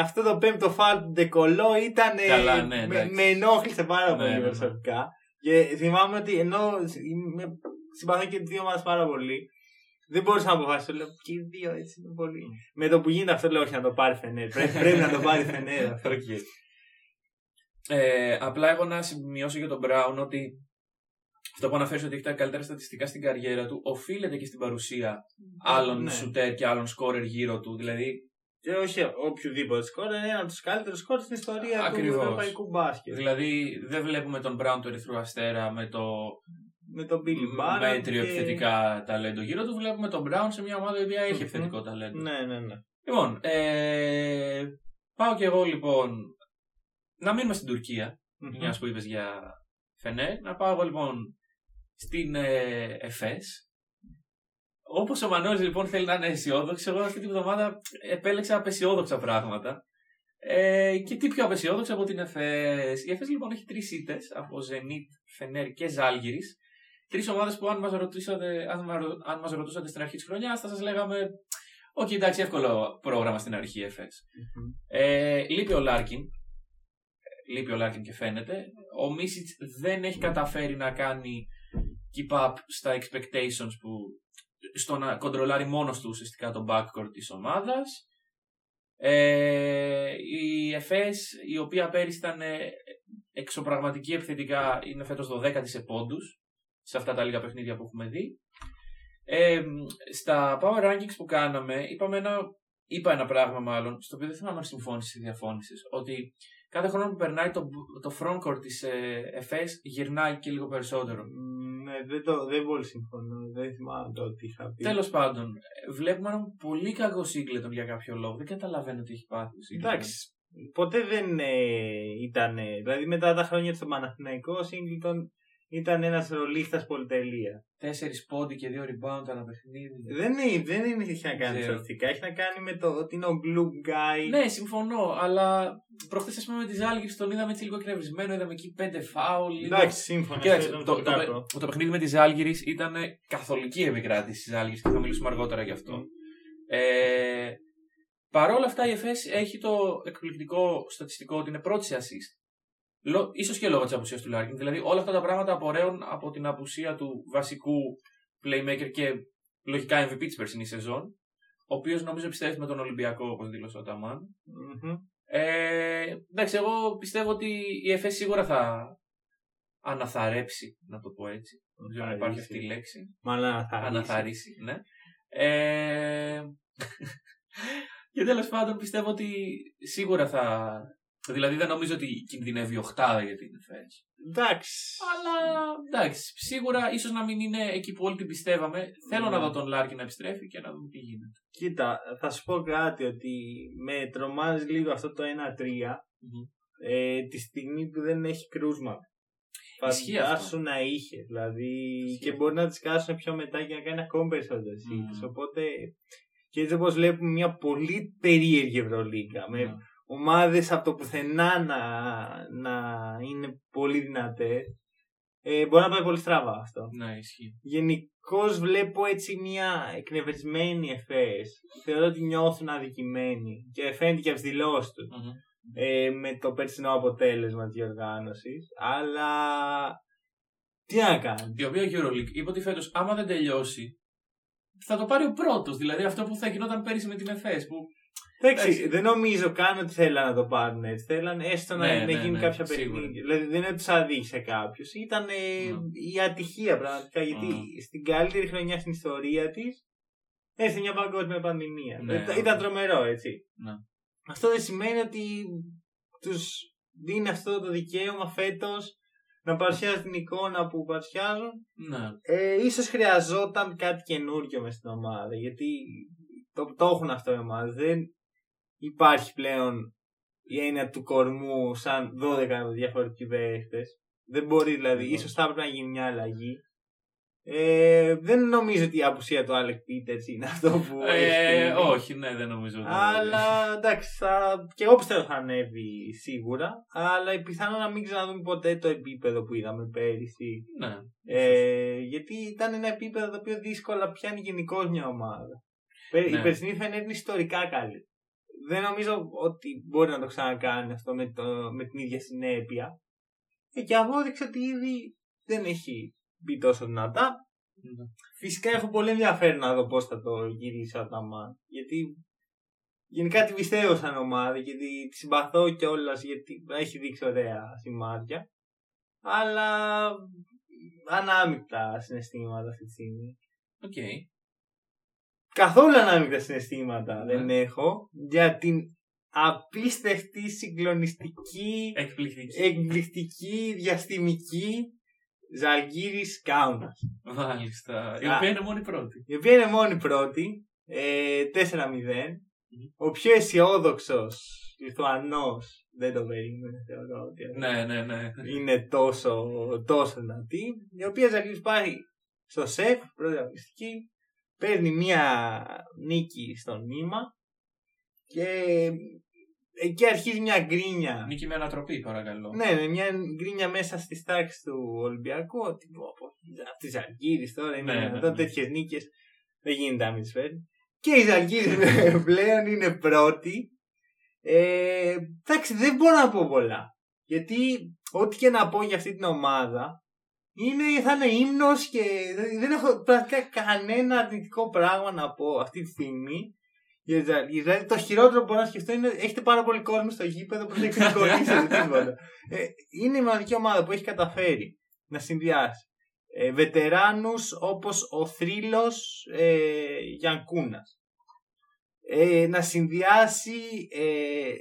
αυτό το πέμπτο φάλ του Ντεκολό ήταν. Καλά, ναι, με, εντάξει. με ενόχλησε πάρα Ναι, πολύ ναι, ναι. προσωπικά. Και θυμάμαι ότι ενώ είμαι- συμπαθώ και τις δύο ομάδε πάρα πολύ, δεν μπορούσα να αποφασίσω. Λέω και οι δύο έτσι είναι πολύ. Με το που γίνεται αυτό λέω όχι να το πάρει Φενέρ. Πρέπει, πρέπει να το πάρει Φενέρ. αυτό. Οκ. Ε, απλά εγώ να σημειώσω για τον Μπράουν ότι αυτό που αναφέρεις ότι έχει τα καλύτερα στατιστικά στην καριέρα του οφείλεται και στην παρουσία άλλων Ναι. σουτέρ και άλλων σκόρερ γύρω του. Δηλαδή, Και όχι οποιονδήποτε σκόρερ, είναι ένα από τους καλύτερους σκόρερ στην ιστορία Ακριβώς. του ευρωπαϊκού μπάσκετ. δηλαδή δεν βλέπουμε τον Μπράουν του Ερυθρού Αστέρα με το Με τον Billy Barnett. μέτριο και- επιθετικά ταλέντο γύρω του. Βλέπουμε τον Μπράουν σε μια ομάδα η οποία έχει Μμμ. επιθετικό ταλέντο. Ναι, ναι, ναι. Λοιπόν, ε, πάω κι εγώ λοιπόν να μείνουμε στην Τουρκία. Μμμ. μιας που είπες για Φενέ, να πάω εγώ λοιπόν στην ε, ΕΦΕΣ. Όπως ο Μανώλης λοιπόν θέλει να είναι αισιόδοξος, εγώ αυτή την εβδομάδα επέλεξα απεσιόδοξα πράγματα. Ε, και τι πιο απεσιόδοξο από την ΕΦΕΣ. Η ΕΦΕΣ λοιπόν έχει τρεις ήττες από Ζενίτ, Φενέρ και Ζαλγκίρις. Τρεις ομάδες που αν μας ρωτήσατε, αν, μα- αν μας ρωτούσατε στην αρχή της χρονιάς, θα σας λέγαμε. Όχι, εντάξει, εύκολο πρόγραμμα στην αρχή ΕΦΕΣ. Μμμ. Ε, λείπει ο Λάρκιν. Λείπει ο Λάρκιν και φαίνεται. Ο Μίσιτς δεν έχει καταφέρει να κάνει keep up στα expectations που στο να κοντρολάρει μόνος του ουσιαστικά τον backcourt της ομάδας. Ε, η ΕΦΕΣ η οποία πέρυσι ήταν ε, εξωπραγματική επιθετικά είναι φέτος 12η σε πόντους σε αυτά τα λίγα παιχνίδια που έχουμε δει. Ε, στα power rankings που κάναμε είπαμε ένα, είπα ένα πράγμα μάλλον στο οποίο δεν θυμάμαι αν συμφώνησες ή διαφώνησες ότι κάθε χρόνο που περνάει το, το frontcourt της ε, ΕΦΕΣ γυρνάει και λίγο περισσότερο. Μ, Ναι, δεν, το, δεν πολύ συμφωνώ. Δεν θυμάμαι το τι είχα πει. Τέλος πάντων, ε, βλέπουμε έναν πολύ κακό Σίγκλετον για κάποιο λόγο. Δεν καταλαβαίνω τι έχει πάθει. ο Singleton. Εντάξει. Ποτέ δεν ε, ήταν. Δηλαδή μετά τα χρόνια στο Παναθηναϊκό, ο Σίγκλιτον ήταν ένας ρολίχτας πολυτελεία. Τέσσερις πόντι και δύο rebound ανά παιχνίδι. Δεν, είναι, δεν είναι, έχει να κάνει με Ξέρω. στατιστικά. Έχει να κάνει με το ότι είναι ο glue guy. Ναι, συμφωνώ, αλλά προχθές, ας πούμε, με τη Ζάλγκη τον είδαμε έτσι λίγο εκνευρισμένο. Είδαμε εκεί πέντε φάουλ. λίγο- Εντάξει, σύμφωνα. Κοίταξε, αυτό το, ήταν το, το, το, κακό. το παιχνίδι με τη Ζάλγκη ήταν καθολική επικράτηση τη Ζάλγκη και θα μιλήσουμε αργότερα γι' αυτό. Μμ. Ε, Παρ' όλα αυτά η ΕΦΕΣ έχει το εκπληκτικό στατιστικό ότι είναι πρώτη σε assist. Λο, ίσως και λόγω της απουσίας του Λάρκιν. Δηλαδή όλα αυτά τα πράγματα απορρέουν από την απουσία του βασικού playmaker και λογικά MVP της περσινής σεζόν. Ο οποίος νομίζω επιστρέφει με τον Ολυμπιακό, όπως δήλωσε ο Αταμάν. Ε, εντάξει, εγώ πιστεύω ότι η ΕΦΕΣ σίγουρα θα αναθαρέψει, να το πω έτσι. Δεν ξέρω αν υπάρχει αυτή η λέξη. Μάλλον αναθαρήσει. Αναθαρήσει, ναι. Ε, και τέλος πάντων πιστεύω ότι σίγουρα θα. Δηλαδή δεν νομίζω ότι κινδυνεύει οχτάδα για την ΕΦΕΣ. Εντάξει. Αλλά εντάξει, σίγουρα ίσως να μην είναι εκεί που όλοι την πιστεύαμε. Θέλω να Ναι. δω τον Λάρκιν να επιστρέφει και να δούμε τι γίνεται. Κοίτα, θα σου πω κάτι ότι με τρομάζει λίγο αυτό το 1-3 ε, τη στιγμή που δεν έχει κρούσμα. Ισχύει αυτό. Φαντάσου να είχε. Δηλαδή Ισχύει και αυτό. μπορεί να τις σκάσουν πιο μετά και να κάνει ακόμη περισσότερες Μμμ. ήττες. Οπότε και έτσι όπως βλέπουμε μια πολύ περίεργη Ευρωλίγκα με Ναι. ομάδες από το πουθενά να, να είναι πολύ δυνατές. Ε, μπορεί να πάει πολύ στραβά αυτό. Ναι, ισχύει. Γενικώς βλέπω έτσι μια εκνευρισμένη ΕΦΕΣ. Θεωρώ ότι νιώθουν αδικημένοι και φαίνεται και από τις δηλώσεις τους Μμμ. ε, με το περσινό αποτέλεσμα της διοργάνωσης. Αλλά τι να κάνει. Η οποία Euroleague είπε ότι φέτος, άμα δεν τελειώσει, θα το πάρει ο πρώτος. Δηλαδή αυτό που θα γινόταν πέρυσι με την ΕΦΕΣ. Που... Εντάξει, Εντάξει. δεν νομίζω καν ότι θέλαν να το πάρουν έτσι. Θέλαν έστω να, Ναι, να ναι, γίνει ναι, κάποια σίγουρα. παιχνίδια. Δηλαδή δεν είναι ότι τους αδείξε κάποιο. Ήταν ε, Ναι. η ατυχία πραγματικά. Γιατί Ναι. στην καλύτερη χρονιά στην ιστορία της έρθει μια παγκόσμια πανδημία. Ναι, Ήταν- όντως. ήταν τρομερό έτσι. Ναι. Αυτό δεν σημαίνει ότι τους δίνει αυτό το δικαίωμα φέτος να παρουσιάζουν την εικόνα που παρουσιάζουν. Ναι. Ε, ίσως χρειαζόταν κάτι καινούριο μες στην ομάδα γιατί το, το έχουν αυτό οι ομάδες. Δεν υπάρχει πλέον η έννοια του κορμού σαν 12 διαφορετικοί παίχτες. Δεν μπορεί δηλαδή, Ναι. ίσως θα έπρεπε να γίνει μια αλλαγή. Ε, δεν νομίζω ότι η απουσία του Άλεκ Πίτερς είναι αυτό που Ε, έχει φύγει. όχι, ναι, δεν νομίζω. ότι- Αλλά εντάξει, θα... και εγώ πιστεύω θα ανέβει σίγουρα. Αλλά πιθανόν να μην ξαναδούμε ποτέ το επίπεδο που είδαμε πέρυσι. Ναι. Ε, γιατί ήταν ένα επίπεδο το οποίο δύσκολα πιάνει γενικώς μια ομάδα. Πε- Ναι. Η περσινή φαίνεται είναι ιστορικά καλή. Δεν νομίζω ότι μπορεί να το ξανακάνει αυτό με, το, με την ίδια συνέπεια. Ε, και απόδειξε ότι ήδη δεν έχει μπει τόσο δυνατά. Ναι. Φυσικά έχω πολύ ενδιαφέρον να δω πώς θα το γυρίσει ο Αταμάν. Γιατί γενικά την πιστεύω σαν ομάδα, γιατί τη συμπαθώ κιόλας, γιατί έχει δείξει ωραία σημάδια. Αλλά ανάμεικτα συναισθήματα αυτή τη στιγμή. Οκ. Καθόλου ανάμεικτα συναισθήματα Ναι. δεν έχω για την απίστευτη, συγκλονιστική, Εκπληκτική. εκπληκτική, διαστημική Ζαλγκίρις Κάουνας. Μάλιστα. Η Α. οποία είναι μόνη πρώτη. η οποία είναι μόνη πρώτη, ε, 4-0. Ο πιο αισιόδοξος Λιθουανός δεν το περίμενε, θεωρώ ότι Ναι, ναι, ναι. είναι τόσο, τόσο δυνατή. Η οποία Ζαλγκύρης πάει στο σεφ, πρώτη αγωνιστική, παίρνει μία νίκη στον νήμα και εκεί αρχίζει μια γκρίνια. Νίκη με ανατροπή, παρακαλώ. Ναι, ναι, μια γκρίνια μέσα στις τάξεις του Ολυμπιακού. Ότι πω, πω, αυτή η Ζαλγκύρη τώρα είναι Ναι, ναι, δυνατόν ναι. τέτοιες νίκες. Δεν γίνεται να μην τις φέρνει. Και η Ζαλγκύρη πλέον είναι πρώτη. Ε, εντάξει, δεν μπορώ να πω πολλά. Γιατί ό,τι και να πω για αυτή την ομάδα είναι, θα είναι ύμνος και δεν έχω πραγματικά κανένα αρνητικό πράγμα να πω αυτή τη στιγμή. για τη Ζαλγκύρη. Δηλαδή το χειρότερο που μπορώ να σκεφτώ είναι έχετε πάρα πολύ κόσμο στο γήπεδο που δεν εξακολουθήσετε τίποτα. Ε, είναι η μοναδική ομάδα που έχει καταφέρει να συνδυάσει ε, βετεράνους όπως ο Θρύλος ε, Γιανκούνας. Ε, να συνδυάσει ε,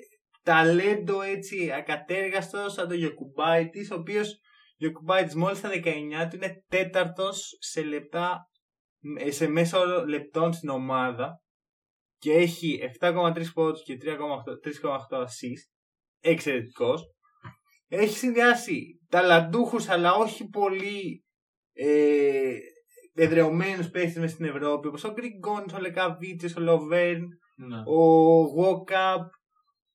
ταλέντο έτσι ακατέργαστο σαν τον Γιοκουμπάιτης, ο οποίος Γιοκουμπάιτης μόλις τα 19 του είναι τέταρτος σε λεπτά ε, σε μέσο όρο λεπτών στην ομάδα και έχει 7,3 πόντους και 3,8 3,8 assist. Εξαιρετικός. Έχει συνδυάσει ταλαντούχους αλλά όχι πολύ ε, εδρεωμένους παίχτες μες στην Ευρώπη όπως ο Γκριγκόνης, ο Λεκαβίτσες, ο Λοβέρν, Ναι. ο Γουόκαπ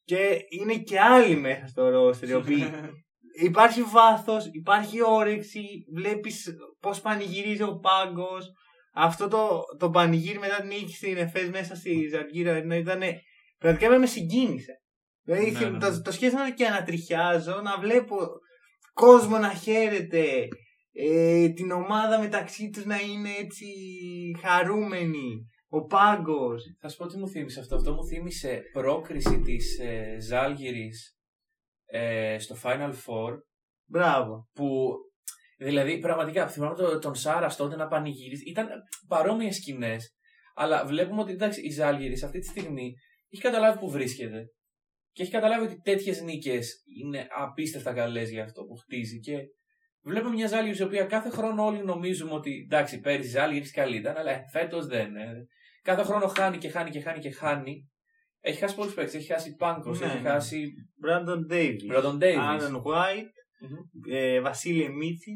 και είναι και άλλοι μέσα στο ρόστερ οι οποίοι υπάρχει βάθος, υπάρχει όρεξη, βλέπεις πώς πανηγυρίζει ο πάγκος. Αυτό το, το πανηγύρι μετά την νίκη στην Εφές μέσα στη Ζαργύρα ενώ ήταν πραγματικά με, με συγκίνησε. Δηλαδή Ναι, ναι, το, ναι. το σκέφτομαι και ανατριχιάζω να βλέπω κόσμο να χαίρεται ε, την ομάδα μεταξύ τους να είναι έτσι χαρούμενοι. Ο πάγκος. Θα σου πω τι μου θύμισε αυτό. Αυτό μου θύμισε πρόκριση της ε, Ζάλγιρης ε, στο Final Four Μπράβο. που δηλαδή πραγματικά θυμάμαι το- τον Σάρα τότε να πανηγυρίζει. Ήταν παρόμοιες σκηνές. Αλλά βλέπουμε ότι εντάξει, η Ζάλγιρης αυτή τη στιγμή έχει καταλάβει που βρίσκεται. Και έχει καταλάβει ότι τέτοιες νίκες είναι απίστευτα καλές για αυτό που χτίζει. Και βλέπουμε μια Ζάλγιρης η οποία κάθε χρόνο όλοι νομίζουμε ότι εντάξει, πέρυσι η Ζάλγιρης καλή ήταν, αλλά φέτος δεν. ε. Κάθε χρόνο χάνει και χάνει και χάνει και χάνει. Έχει χάσει πολλούς παίκτες. Έχει χάσει Πάγκο, Ναι, έχει ναι. χάσει Μπράντον Ντέιβις. Brandon Davis. Άλαν White. Μμμ. ε, Βασίλη Μίτσι.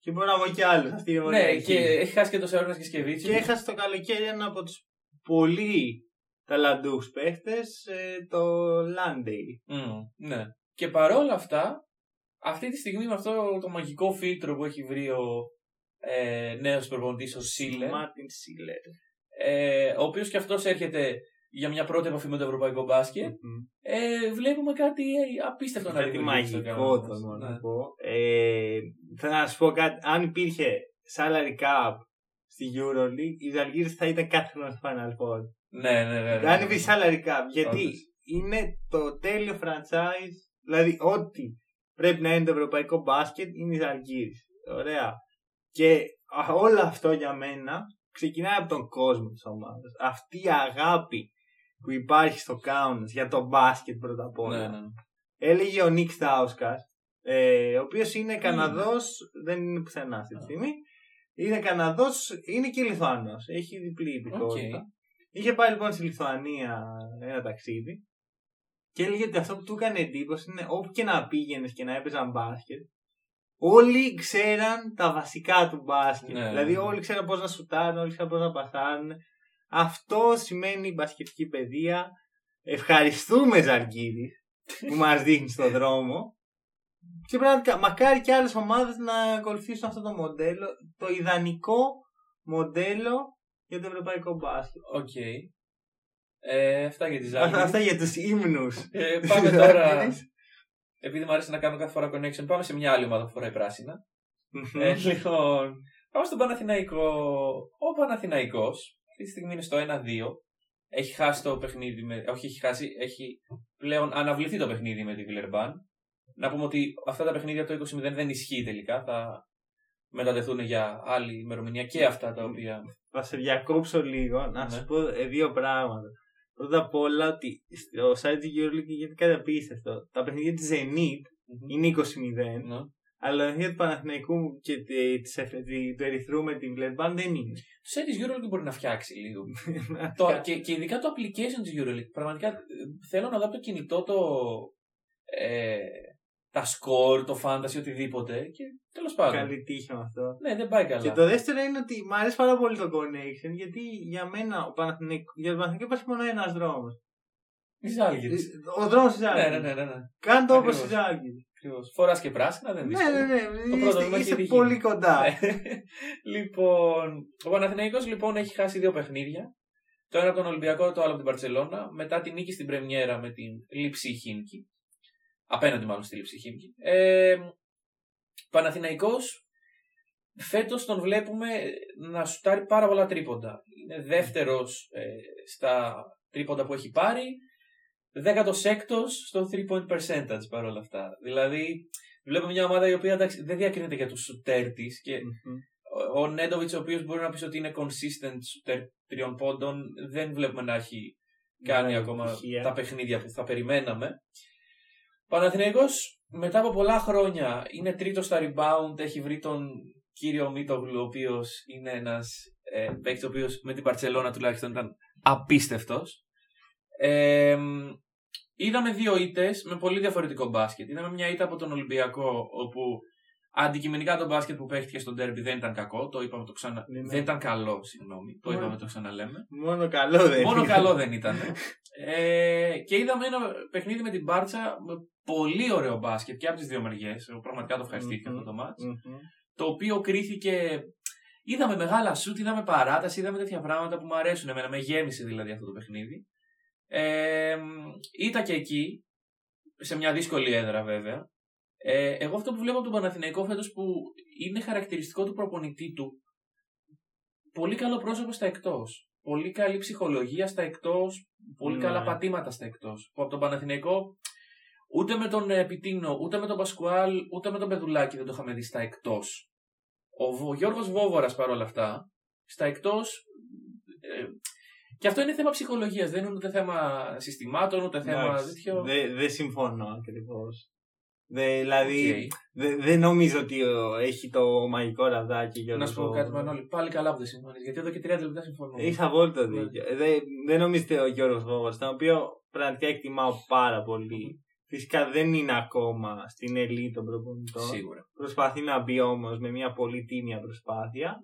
Και μπορώ να πω κι άλλους. Αυτή η Ναι, ωραία και έχει χάσει και το Σεώνα και Σκεβίτσι. Και έχασε το καλοκαίρι ένα από τους πολύ ταλαντούχους παίχτες, ε, το Λάντεϊ. Μμμ, ναι. Και παρόλα αυτά, αυτή τη στιγμή με αυτό το μαγικό φίλτρο που έχει βρει ο ε, νέος προπονητής, ο Σίλερ, Μάρτιν Σίλερ. ε, ο οποίος και αυτός έρχεται για μια πρώτη επαφή με το ευρωπαϊκό μπάσκετ, ε, βλέπουμε κάτι ε, απίστευτο να Κάτι δημιουργήσει στο μαγικό κανάλι το μας. μόνο Ναι. να πω. Ε, θα να σου πω κάτι. Αν υπήρχε salary cap στη EuroLeague, η Ζαλγίρις θα ήταν κάθε χρόνο στο Final Four. Ναι, ναι, ναι. ναι. Αν υπήρχε salary cap. Γιατί Όντως. είναι το τέλειο franchise. Δηλαδή, ό,τι πρέπει να είναι το ευρωπαϊκό μπάσκετ είναι η Ζαλγίρις. Ωραία. Και α, όλο αυτό για μένα ξεκινάει από τον κόσμο της ομάδας. Αυτή η αγάπη που υπάρχει στο Κάουνας για το μπάσκετ πρώτα απ' όλα. Ναι, ναι. Έλεγε ο Νίκ Στάουσκας, ε, ο οποίος είναι Καναδός, δεν είναι πουθενά αυτή τη στιγμή. Είναι Καναδός, είναι και Λιθουανός. Έχει διπλή υπηκοότητα. Οκ. Είχε πάει λοιπόν στη Λιθουανία ένα ταξίδι και έλεγε ότι αυτό που του έκανε εντύπωση είναι όπου και να πήγαινες και να έπαιζαν μπάσκετ, όλοι ξέραν τα βασικά του μπάσκετ. Ναι, δηλαδή, ναι. όλοι ξέραν πώς να σουτάρουν, όλοι ξέραν πώς να πασάρουν. Αυτό σημαίνει μπασκετική παιδεία. Ευχαριστούμε, Ζαλγκίρις, που μας δείχνεις τον δρόμο. Και πραγματικά, μακάρι και άλλες ομάδες να ακολουθήσουν αυτό το μοντέλο. Το ιδανικό μοντέλο για το ευρωπαϊκό μπάσκετ. Οκ. Ε, αυτά για τη Αυτά, Ζαλγκίρις. αυτά για τους ύμνους. Ε, πάμε τώρα. Επειδή μου αρέσει να κάνω κάθε φορά connection, πάμε σε μια άλλη ομάδα που φοράει πράσινα. Ε, λοιπόν, πάμε στον Παναθηναϊκό. Ο Παναθηναϊκός αυτή τη στιγμή είναι στο 1-2. Έχει χάσει το παιχνίδι με. Όχι, έχει χάσει. Έχει πλέον αναβληθεί το παιχνίδι με τη Βιλερμπάν. Να πούμε ότι αυτά τα παιχνίδια το 20-0 δεν ισχύει τελικά. Θα μετατεθούν για άλλη ημερομηνία και αυτά τα οποία. Θα σε διακόψω λίγο να Ναι. σου πω ε, δύο πράγματα. Πρώτα απ' όλα ότι στο site της EuroLeague γίνεται κάτι απίστευτο. Τα παιχνίδια της Zenit είναι 20-0, Ναι. Αλλά τα παιχνίδια του Παναθηναϊκού και τη- της Εφ- τη- του Ερυθρού με την Βλερμπάν δεν είναι. Το site της EuroLeague μπορεί να φτιάξει λίγο. το, και, και ειδικά το application της EuroLeague. Πραγματικά ε, θέλω να δω από το κινητό το, ε, τα score, το fantasy, οτιδήποτε. Και τέλος πάντων. Καλή τύχη με αυτό. Ναι, δεν πάει καλά. Και το δεύτερο είναι ότι μου αρέσει πάρα πολύ το connection γιατί για μένα ο Παναθηναϊκό, για τον Παναθηναϊκό υπάρχει μόνο ένας δρόμος. Η Ζάλγκη. Ο δρόμος τη Ναι, Άλγη. ναι, ναι. ναι, ναι. Κάνε το όπως Ακριβώς. τη Άλγη. Φοράς και πράσινα, δεν Ναι, δύσκολο. ναι, ναι. Το πρώτο Είστε, βήμα είστε έχει δει. πολύ κοντά. Ναι. λοιπόν, ο Παναθηναϊκός λοιπόν έχει χάσει δύο παιχνίδια. Το ένα από τον Ολυμπιακό, το άλλο από την Παρσελώνα. Μετά την νίκη στην Πρεμιέρα με την Λίψη Χίμκι. Απέναντι μάλλον στη Λίψη Χίμκι. Ε, Παναθηναϊκός φέτος τον βλέπουμε να σουτάρει πάρα πολλά τρίποντα. Είναι δεύτερος ε, στα τρίποντα που έχει πάρει. 16ο στο 3 point percentage παρόλα αυτά. Δηλαδή, βλέπουμε μια ομάδα η οποία εντάξει, δεν διακρίνεται για τους σουτέρ της και Μμμ. ο- ο Νέντοβιτς, ο οποίος μπορεί να πεις ότι είναι consistent σουτέρ τριών πόντων, δεν βλέπουμε να έχει κάνει Ναι, ακόμα στοιχεία. τα παιχνίδια που θα περιμέναμε. Παναθηναϊκός μετά από πολλά χρόνια είναι τρίτος στα rebound, έχει βρει τον κύριο Μίτογλου, ο οποίος είναι ένας ε, παίκτης ο οποίος με την Παρσελώνα τουλάχιστον ήταν απίστευτος. Ε, είδαμε δύο ήττες με πολύ διαφορετικό μπάσκετ. Είδαμε μια ήττα από τον Ολυμπιακό, όπου αντικειμενικά το μπάσκετ που παίχτηκε στο ντέρμπι δεν ήταν κακό. Το είπαμε το ξανα... Ναι, ναι. Δεν ήταν καλό, συγγνώμη. Το Ναι. είπαμε το ξαναλέμε. Μόνο καλό δεν Μόνο είναι. καλό δεν ήταν. Ε, και είδαμε ένα παιχνίδι με την Μπάρτσα με πολύ ωραίο μπάσκετ και από τις δύο μεριές. Πραγματικά το ευχαριστήθηκα Μμμ. αυτό το μάτς. Μμμ. Το οποίο κρίθηκε. Είδαμε μεγάλα σουτ, είδαμε παράταση, είδαμε τέτοια πράγματα που μου αρέσουν εμένα. Με γέμισε δηλαδή αυτό το παιχνίδι. Ε, ήταν και εκεί, σε μια δύσκολη έδρα βέβαια. Ε, εγώ αυτό που βλέπω από τον Παναθηναϊκό φέτος που είναι χαρακτηριστικό του προπονητή του. Πολύ καλό πρόσωπο στα εκτός. Πολύ καλή ψυχολογία στα εκτός. Πολύ Ναι. καλά πατήματα στα εκτός. Που από τον Παναθηναϊκό ούτε με τον ε, Πιτίνο, ούτε με τον Πασκουάλ, ούτε με τον Πεδουλάκη δεν το είχαμε δει στα εκτός. Ο, Βο- Γιώργος Βόβορας παρόλα αυτά, στα εκτός. Ε, και αυτό είναι θέμα ψυχολογίας, δεν είναι ούτε θέμα συστημάτων, ούτε θέμα Εντάξει, τέτοιο. Δεν δεν συμφωνώ ακριβώς. Δηλαδή, Οκ. δεν δεν νομίζω ότι ο, έχει το μαγικό ραβδάκι για Να σου πω κάτι, Μανώλη. Πάλι καλά που δεν συμφωνείς. Γιατί εδώ και 30 λεπτά συμφωνούμε. Έχει απόλυτο Ναι. δίκιο. Δεν, δεν νομίζετε ο Γιώργος Βόβο, τον οποίο πραγματικά εκτιμάω πάρα πολύ. Φυσικά δεν είναι ακόμα στην ελίτ των προπονητών. Σίγουρα. Προσπαθεί να μπει όμως με μια πολύ τίμια προσπάθεια.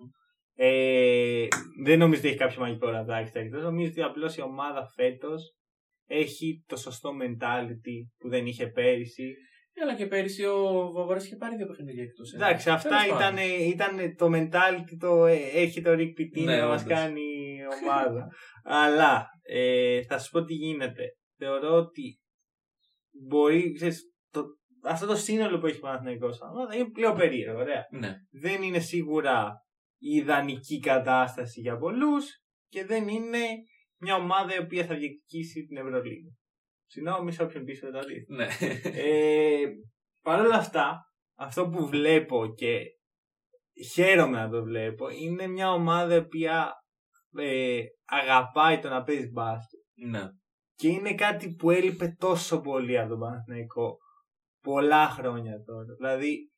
Ε, δεν νομίζω ότι έχει κάποιο μαγικό ραβδάκι στα εκτός. Νομίζω ότι απλώς η ομάδα φέτος έχει το σωστό mentality που δεν είχε πέρυσι. Αλλά και πέρυσι ο Βοβόρα είχε πάρει δύο παιχνίδια εκτός. Εντάξει, αυτά ήταν, ήταν το mentality, το ε, έχει το Rick Pitino Ναι, να μας όντως. κάνει η ομάδα. Αλλά ε, θα σου πω τι γίνεται. Θεωρώ ότι μπορεί, ξέρεις, το, αυτό το σύνολο που έχει ο Παναθηναϊκός σαν ομάδα είναι πλέον περίεργο, ωραία. Ναι. Δεν είναι σίγουρα η ιδανική κατάσταση για πολλούς και δεν είναι μια ομάδα η οποία θα διεκδικήσει την Ευρωλίγα. Συγγνώμη σε όποιον πίσω δεν τα δει. ναι. Ε, Παρ' όλα αυτά, αυτό που βλέπω και χαίρομαι να το βλέπω είναι μια ομάδα η οποία ε, αγαπάει το να παίζει μπάσκετ. ναι. Και είναι κάτι που έλειπε τόσο πολύ από τον Παναθηναϊκό πολλά χρόνια τώρα. Δηλαδή,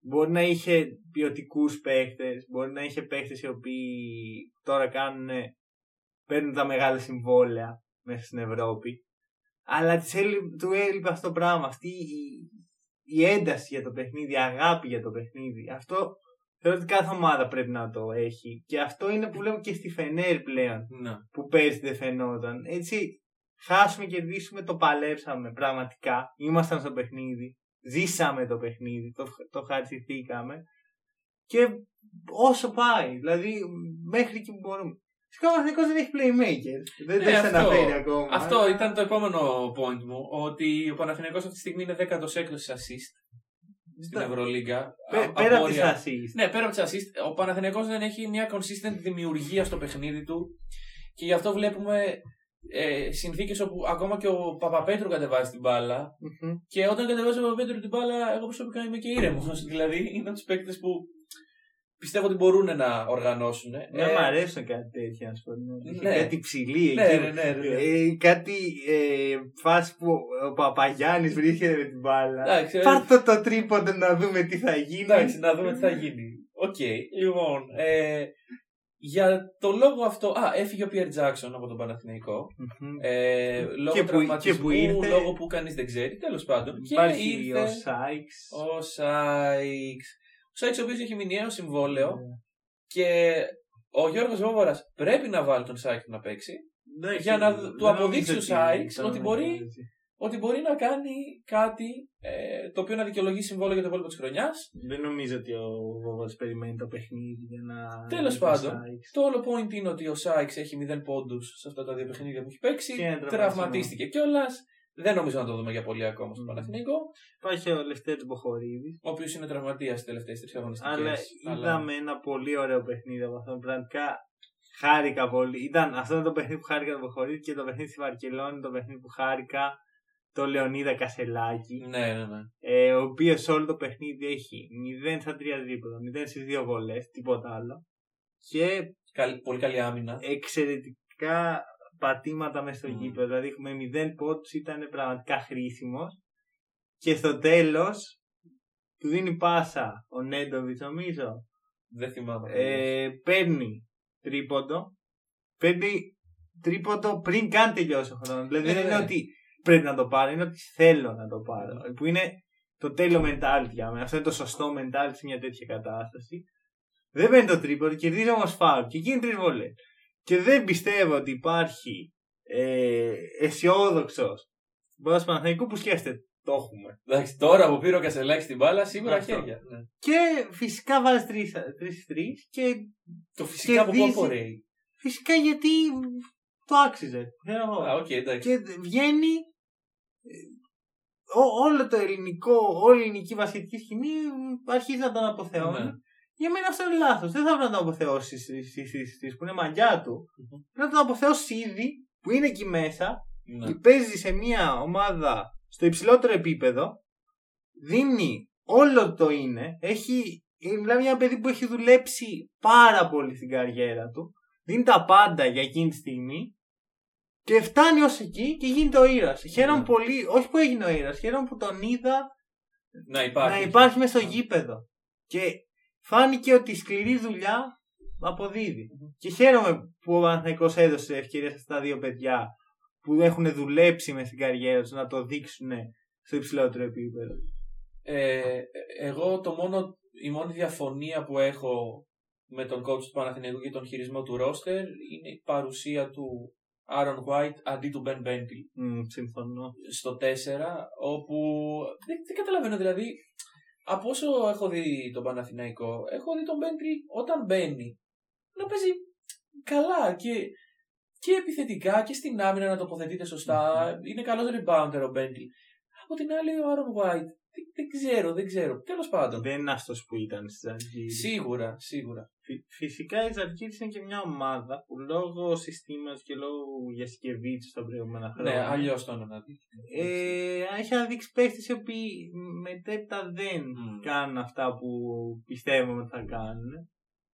μπορεί να είχε ποιοτικούς παίχτε, μπορεί να είχε παίχτε οι οποίοι τώρα κάνουν, παίρνουν τα μεγάλα συμβόλαια μέσα στην Ευρώπη. Αλλά της έλει- του έλειπε αυτό το πράγμα, αυτή η, η ένταση για το παιχνίδι, η αγάπη για το παιχνίδι. Αυτό θεωρώ ότι κάθε ομάδα πρέπει να το έχει. Και αυτό είναι που βλέπω και στη Φενέρ πλέον ναι. που πέρσι δεν φαινόταν. Έτσι, χάσουμε, κερδίσουμε, το παλέψαμε πραγματικά. Ήμασταν στο παιχνίδι. Ζήσαμε το παιχνίδι, το, το χαριστηθήκαμε. Και όσο πάει, δηλαδή μέχρι εκεί που μπορούμε. Φυσικά ο Παναθηναϊκός δεν έχει playmakers. Δεν Ναι, δεν σε αυτό- αναφέρει ακόμα. Αυτό ήταν το επόμενο point μου. Ότι ο Παναθηναϊκός αυτή τη στιγμή είναι 16ο assist στην Ναι. Ευρωλίγκα. Πέ- Α- πέρα από απόρρια- τις assist. Ναι, πέρα από τις assist, ο Παναθηναϊκός δεν έχει μια consistent δημιουργία στο παιχνίδι του και γι' αυτό βλέπουμε ε, συνθήκες όπου ακόμα και ο Παπαπέτρου κατεβάζει την μπάλα. Μμμ. Και όταν κατεβάζει ο Παπαπέτρου την μπάλα, εγώ προσωπικά είμαι και ήρεμος. δηλαδή, είναι από τους παίκτες που πιστεύω ότι μπορούν να οργανώσουν. Δεν μ' αρέσουν κάτι τέτοια, να σου πω. την αλήθεια. ναι. Κάτι ψηλή Ναι, εκεί. ναι, ναι, ναι, ναι. Ε, κάτι ε, φάση που ο Παπαγιάννης βρίσκεται με την μπάλα. Εντάξει, ε, Πάρ' το το τρίποντο να δούμε τι θα γίνει. Εντάξει, να δούμε τι θα γίνει. Οκ, λοιπόν. Ε, για το λόγο αυτό. Α, έφυγε ο Πιέρ Τζάκσον από τον Παναθηναϊκό. Μμμ. Ε, λόγω Και που- τραυματισμού, και που ήρθε- λόγω που κανείς δεν ξέρει. Τέλος πάντων. Υπάρχει και ήρθε ο Σάικς. ο Σάικς. Ο Σάικς, ο οποίος έχει μηνιαίο συμβόλαιο. Ναι. Και ο Γιώργος Βόβορας πρέπει να βάλει τον Σάικς να παίξει. Εντάξει, για να δεν του νομίζω αποδείξει ο ότι Σάιξ ήταν ότι μπορεί- έτσι. Ότι μπορεί να κάνει κάτι ε, το οποίο να δικαιολογεί συμβόλαιο για το υπόλοιπο της χρονιάς. Δεν νομίζω ότι ο Βόβος περιμένει το παιχνίδι για να. Τέλος δει τον πάντων, Σάιξ. Το όλο point είναι ότι ο Σάιξ έχει 0 πόντους σε αυτά τα δύο παιχνίδια που έχει παίξει. Και είναι τραυματισμένο. Τραυματίστηκε κιόλας. Δεν νομίζω να το δούμε για πολύ ακόμα στο Μμμ. Παναθηναϊκό. Υπάρχει ο Λευτέρης Μποχορίδης. Ο οποίος είναι τραυματίας στι τελευταίες τρεις αγωνιστικές. Αλλά είδαμε ένα πολύ ωραίο παιχνίδι από αυτόν. Πραγματικά χάρηκα πολύ. Ήταν αυτό είναι το παιχνίδι που χάρηκα τον Μποχορίδη και το παιχνίδι στη Βαρκελόνη, το παιχνίδι που χάρηκα το Λεωνίδα Κασελάκη. Ναι, ναι, ναι. ε, ο οποίος όλο το παιχνίδι έχει 0 στα 3 δίπλα, 0 στις 2 βολές, τίποτα άλλο. Και Καλή- πολύ καλή άμυνα. εξαιρετικά πατήματα μέσα στο Μμμ. γήπεδο. Δηλαδή έχουμε 0 πόντους, ήταν πραγματικά χρήσιμος. Και στο τέλος του δίνει πάσα ο Νέντοβιτς, νομίζω. Δεν θυμάμαι. Ε, παίρνει τρίποντο. Παίρνει τρίποντο πριν καν τελειώσει ο χρόνος. Δηλαδή Ναι, δεν ναι, είναι ναι. ότι πρέπει να το πάρω, είναι ότι θέλω να το πάρω. Που είναι το τέλειο mentality για μένα. Αυτό είναι το σωστό mentality σε μια τέτοια κατάσταση. Δεν παίρνει το τρίποντο, κερδίζει όμως φάουλ και γίνει τρεις βολέ. Και δεν πιστεύω ότι υπάρχει ε, αισιόδοξος μπρος Παναθηναϊκού που σκέφτεται. Το έχουμε. Εντάξει, τώρα που πήρε ο Κασελάκης την μπάλα, σίγουρα Αυτό. χέρια. Ναι. Και φυσικά βάζει τρει-τρει και Το φυσικά από πού Κερδίζει. απορρέει. φυσικά γιατί το άξιζε. Ξέρω εγώ. Α, οκ, εντάξει. Και βγαίνει ε, ό- όλο το ελληνικό, όλη η ελληνική βασιλική σκηνή αρχίζει να τον αποθεώνει. Ναι. Για μένα αυτό είναι λάθος. Δεν θα πρέπει να τον αποθεώσει τη που είναι μαγιά του. Πρέπει να τον αποθεώσει ήδη που είναι εκεί μέσα Ναι. παίζει σε μια ομάδα στο υψηλότερο επίπεδο, δίνει όλο το είναι, έχει, μιλάμε για ένα παιδί που έχει δουλέψει πάρα πολύ στην καριέρα του, δίνει τα πάντα για εκείνη τη στιγμή και φτάνει ως εκεί και γίνεται ο ήρωας. Χαίρομαι Ναι. πολύ, όχι που έγινε ο ήρωας, χαίρομαι που τον είδα Να υπάρχει. να υπάρχει μέσα στο γήπεδο. Και φάνηκε ότι η σκληρή δουλειά αποδίδει. Και χαίρομαι που ο Παναθηναϊκός έδωσε ευκαιρία σε αυτά τα δύο παιδιά που έχουν δουλέψει μες στην καριέρα τους να το δείξουν στο υψηλότερο επίπεδο. Ε, εγώ το μόνο, η μόνη διαφωνία που έχω με τον coach του Παναθηναϊκού και τον χειρισμό του ρόστερ είναι η παρουσία του Aaron White αντί του Ben Bentley. Μμ, συμφωνώ. στο 4 όπου δεν, δεν καταλαβαίνω δηλαδή από όσο έχω δει τον Παναθηναϊκό έχω δει τον Bentley όταν μπαίνει να παίζει καλά και, και επιθετικά και στην άμυνα να τοποθετείται σωστά. Είναι καλός rebounder ο Bentley. Από την άλλη ο Aaron White δεν, δεν ξέρω, δεν ξέρω τέλος πάντων Δεν είναι αυτός που ήταν στις Ζαλγκύρε. σίγουρα, σίγουρα Φυσικά η Ζαλγκύρε είναι και μια ομάδα που λόγω συστήματος και λόγω Γιασκεβίτσου στα προηγούμενα χρόνια. ναι, αλλιώς το αναδείχνει Ε, έχει αναδείξει παίχτες οι οποίοι μετέπειτα δεν Μμ. κάνουν αυτά που πιστεύουμε ότι θα κάνουν.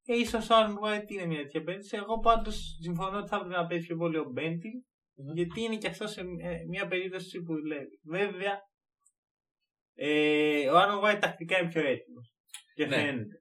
Ε, ίσως ο Άρον White είναι μια τέτοια περίπτωση. Εγώ πάντως συμφωνώ ότι θα έπρεπε να παίζει πιο πολύ ο Μπέντιλ. Μμμ. Γιατί είναι και αυτός σε ε, μια περίπτωση που δουλεύει. Βέβαια, ε, ο Άρον White τακτικά είναι πιο έτοιμος. Και Ναι. φαίνεται.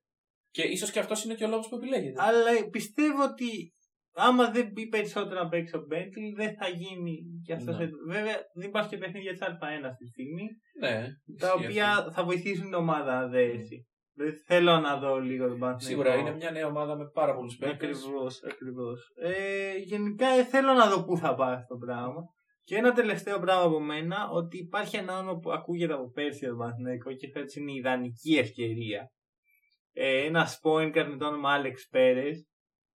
και ίσως και αυτός είναι και ο λόγος που επιλέγεται Αλλά πιστεύω ότι άμα δεν μπει περισσότερο να παίξει ο Μπέντιλ, δεν θα γίνει και αυτός. Ναι. Βέβαια, δεν υπάρχει και παιχνίδια της Α1 αυτή τη στιγμή. ναι, τα ισχύει οποία αυτό. θα βοηθήσουν την ομάδα να δέσει. Δεν θέλω να δω λίγο τον Παναθηναϊκό. Σίγουρα είναι μια νέα ομάδα με πάρα πολλούς παίκτες. Ακριβώς, ακριβώς. Ε, γενικά ε, θέλω να δω πού θα πάει αυτό το πράγμα. Και ένα τελευταίο πράγμα από μένα, ότι υπάρχει ένα όνομα που ακούγεται από πέρσι για τον Παναθηναϊκό και φέτος είναι η ιδανική ευκαιρία. Ε, ένας point με το όνομα Άλεξ Πέρες.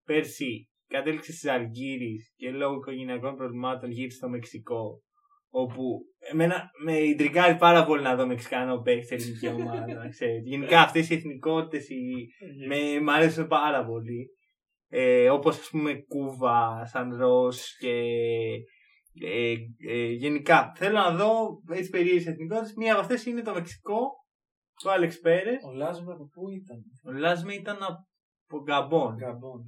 Πέρσι κατέληξε στις Αλγύρε και λόγω οικογενειακών προβλημάτων γύρισε στο Μεξικό. Όπου εμένα με ιντρικάρει πάρα πολύ να δω Μεξικάνο παίκτη σε ελληνική ομάδα. ξέρετε. Γενικά αυτές οι εθνικότητες, οι, με, μ' αρέσουν πάρα πολύ. Ε, όπως ας πούμε Κούβα, Σαν Ρος και ε, ε, γενικά θέλω να δω έτσι περίεργες εθνικότητες. Μία από αυτές είναι το Μεξικό, του Άλεξ Πέρες. Ο Λάζμα από πού ήταν; Ο Λάσμε ήταν από Γκαμπόν. Γκαμπόν.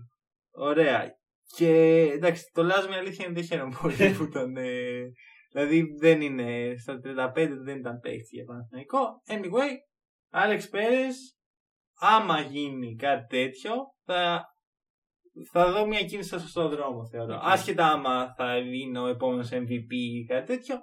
Ωραία. Και εντάξει, το Λάσμε αλήθεια είναι δεν χαίρομαι πολύ που τον. Ε, δηλαδή δεν είναι στα 35 δεν ήταν παίχτη για Παναθηναϊκό. Anyway, Άλεξ Πέρες, άμα γίνει κάτι τέτοιο, θα, θα δω μια κίνηση στο σωστό δρόμο θεωρώ. Οκ. Άσχετα άμα θα είναι ο επόμενος MVP ή κάτι τέτοιο,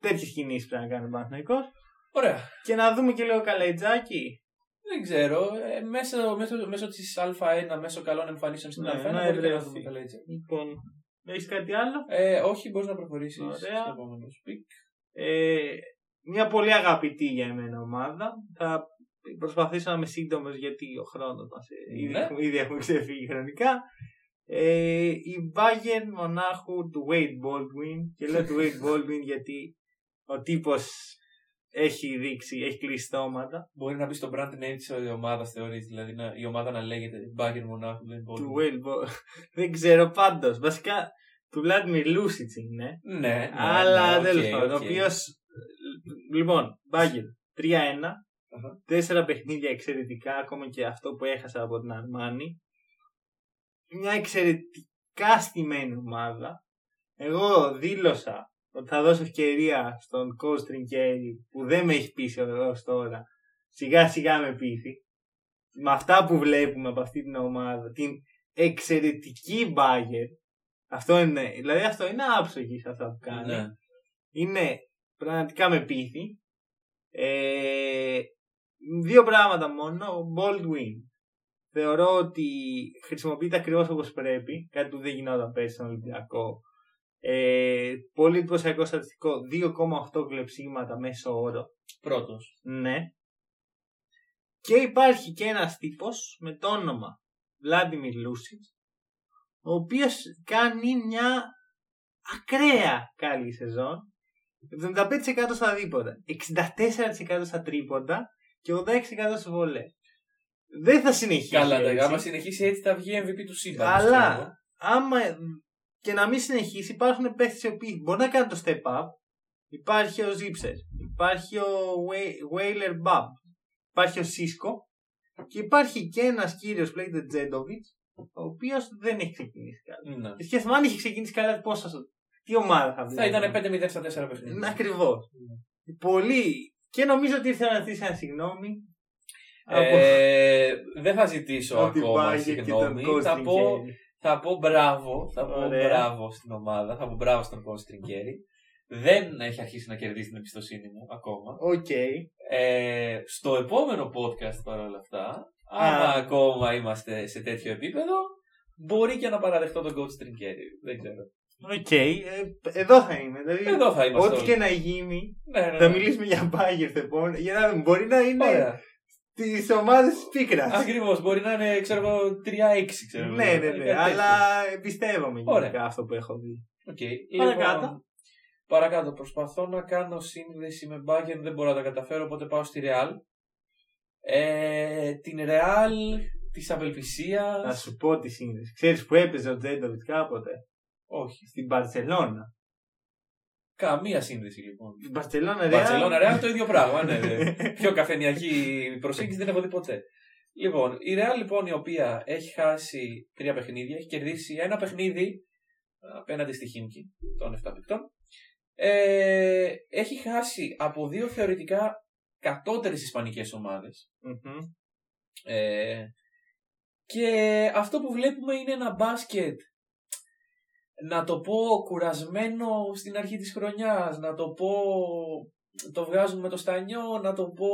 τέτοιες κινήσεις πρέπει να κάνει ο Παναθηναϊκός. Ωραία. Και να δούμε και λίγο Καλαϊτζάκη. Δεν ξέρω. Ε, μέσω, μέσω, μέσω της Α1, μέσω καλών εμφανίσεων στην Ναι, Α1, να μπορεί και να ευρεωθεί. δούμε καλά έτσι. Λοιπόν, έχεις κάτι άλλο; Ε, όχι, μπορείς να προχωρήσεις Ωραία. στο επόμενο pick. Ε, μια πολύ αγαπητή για εμένα ομάδα. Θα προσπαθήσω να είμαι σύντομο γιατί ο χρόνος μας ήδη, Ναι. έχουμε- ήδη έχουμε ξεφύγει χρονικά. Ε, η Bayern μονάχου του Wade Baldwin και λέω του Wade Baldwin γιατί ο τύπος έχει δείξει, έχει κλείσει στόματα Μπορεί να μπει στο brand name της ομάδας, θεωρείς. Δηλαδή να, η ομάδα να λέγεται Bayern Μονάχου. Δεν μπορεί. του Wade Baldwin δεν ξέρω πάντως βασικά του Vladimir Lucic είναι Ναι, ναι, Αλλά ναι, τέλος οκ, πάντων. Ο οκ. οποίο. Λοιπόν, Μπάγερν 3-1. Αχα. Τέσσερα παιχνίδια εξαιρετικά, ακόμα και αυτό που έχασα από την Αρμάνι. Μια εξαιρετικά στημένη ομάδα. Εγώ δήλωσα ότι θα δώσω ευκαιρία στον Coach Τρινκέρι που δεν με έχει πείσει έως τώρα. Σιγά σιγά με πείθει. Με αυτά που βλέπουμε από αυτή την ομάδα, την εξαιρετική Μπάγκερ. Αυτό είναι, δηλαδή αυτό είναι άψογη σε αυτά που κάνει Ναι. είναι πραγματικά με πείθη. Ε, δύο πράγματα μόνο. Ο Baldwin θεωρώ ότι χρησιμοποιείται ακριβώς όπως πρέπει. Κάτι που δεν γινόταν πέρσι στον Ολυμπιακό. Ε, πολύ εντυπωσιακό στατιστικό. 2,8 κλεψίματα μέσω όρο. Πρώτος. Ναι. Και υπάρχει και ένας τύπος με το όνομα Vladimir Lucic ο οποίος κάνει μια ακραία καλή σεζόν 75% στα δίποτα. 64% στα τρίποντα και 86% στο βολέ. Δεν θα συνεχίσει. Καλά, έτσι. τα- άμα συνεχίσει έτσι θα βγει MVP του σύμπαντος. Αλλά ξέρω. άμα και να μην συνεχίσει, υπάρχουν παίχτε οι οποίοι μπορεί να κάνουν το step up. Υπάρχει ο Zipser, υπάρχει ο Wai- Wailer Bab, υπάρχει ο Cisco και υπάρχει και ένας κύριος που λέγεται Τζέντοβιτς, ο οποίος δεν έχει ξεκινήσει καλά. Ναι. Και σκέφτομαι αν είχε ξεκινήσει καλά, πώ θα σου. Τι ομάδα θα Θα ήταν 5-0 στα 4 παιχνίδια. Ακριβώς. Πολύ. Και νομίζω ότι ήρθε να ζητήσει ένα συγγνώμη. Ε, δεν θα ζητήσω από την ακόμα Bayern και τον συγγνώμη. coach Θα πω, Trinkieri. θα πω μπράβο. Θα πω Ωραία. μπράβο στην ομάδα. Θα πω μπράβο στον coach Trinkieri. Δεν έχει αρχίσει να κερδίσει την εμπιστοσύνη μου ακόμα. Οκ. Ε, στο επόμενο podcast παρόλα αυτά, άμα Α. ακόμα είμαστε σε τέτοιο επίπεδο, μπορεί και να παραδεχτώ τον coach Trinkieri. Δεν ξέρω. Οκ. Ε, εδώ θα είμαι. Δηλαδή, Εδώ θα είμαστε. Ό,τι όλοι. και να γίνει, Ναι, ναι, ναι. θα μιλήσουμε για Bayern το επόμενο. Για να δούμε. Μπορεί να είναι Ωραία. τι ομάδες της πίκρας. Ακριβώς. Μπορεί να είναι, ξέρω εγώ, 3-6. Ξέρω εγώ. Ναι, ναι, Κάτι ναι. τέτοιο. Αλλά εμπιστεύομαι Ωραία. γενικά αυτό που έχω δει. Οκ. Παρακάτω. Λοιπόν, παρακάτω. Προσπαθώ να κάνω σύνδεση με Bayern, δεν μπορώ να τα καταφέρω, οπότε πάω στη Real. Ε, την Real της Να απελπισία. σου πω τι σύνδεση. Ξέρεις που έπαιζε ο Τζέντοβιτς κάποτε; Όχι. Στην Μπαρσελόνα. Καμία σύνδεση λοιπόν. Στην Μπαρσελόνα, Μπαρσελόνα Real το ίδιο πράγμα. Ναι, ναι. Πιο καφενιακή προσέγγιση δεν έχω δει ποτέ. Λοιπόν, η Real λοιπόν η οποία έχει χάσει τρία παιχνίδια, έχει κερδίσει ένα παιχνίδι απέναντι στη Χίμκι των 7 παικτών. Ε, έχει χάσει από δύο θεωρητικά κατώτερες ισπανικές ομάδες. Μμμ. Ε, και αυτό που βλέπουμε είναι ένα μπάσκετ να το πω κουρασμένο στην αρχή της χρονιάς, να το πω το βγάζουν με το στανιό, να το πω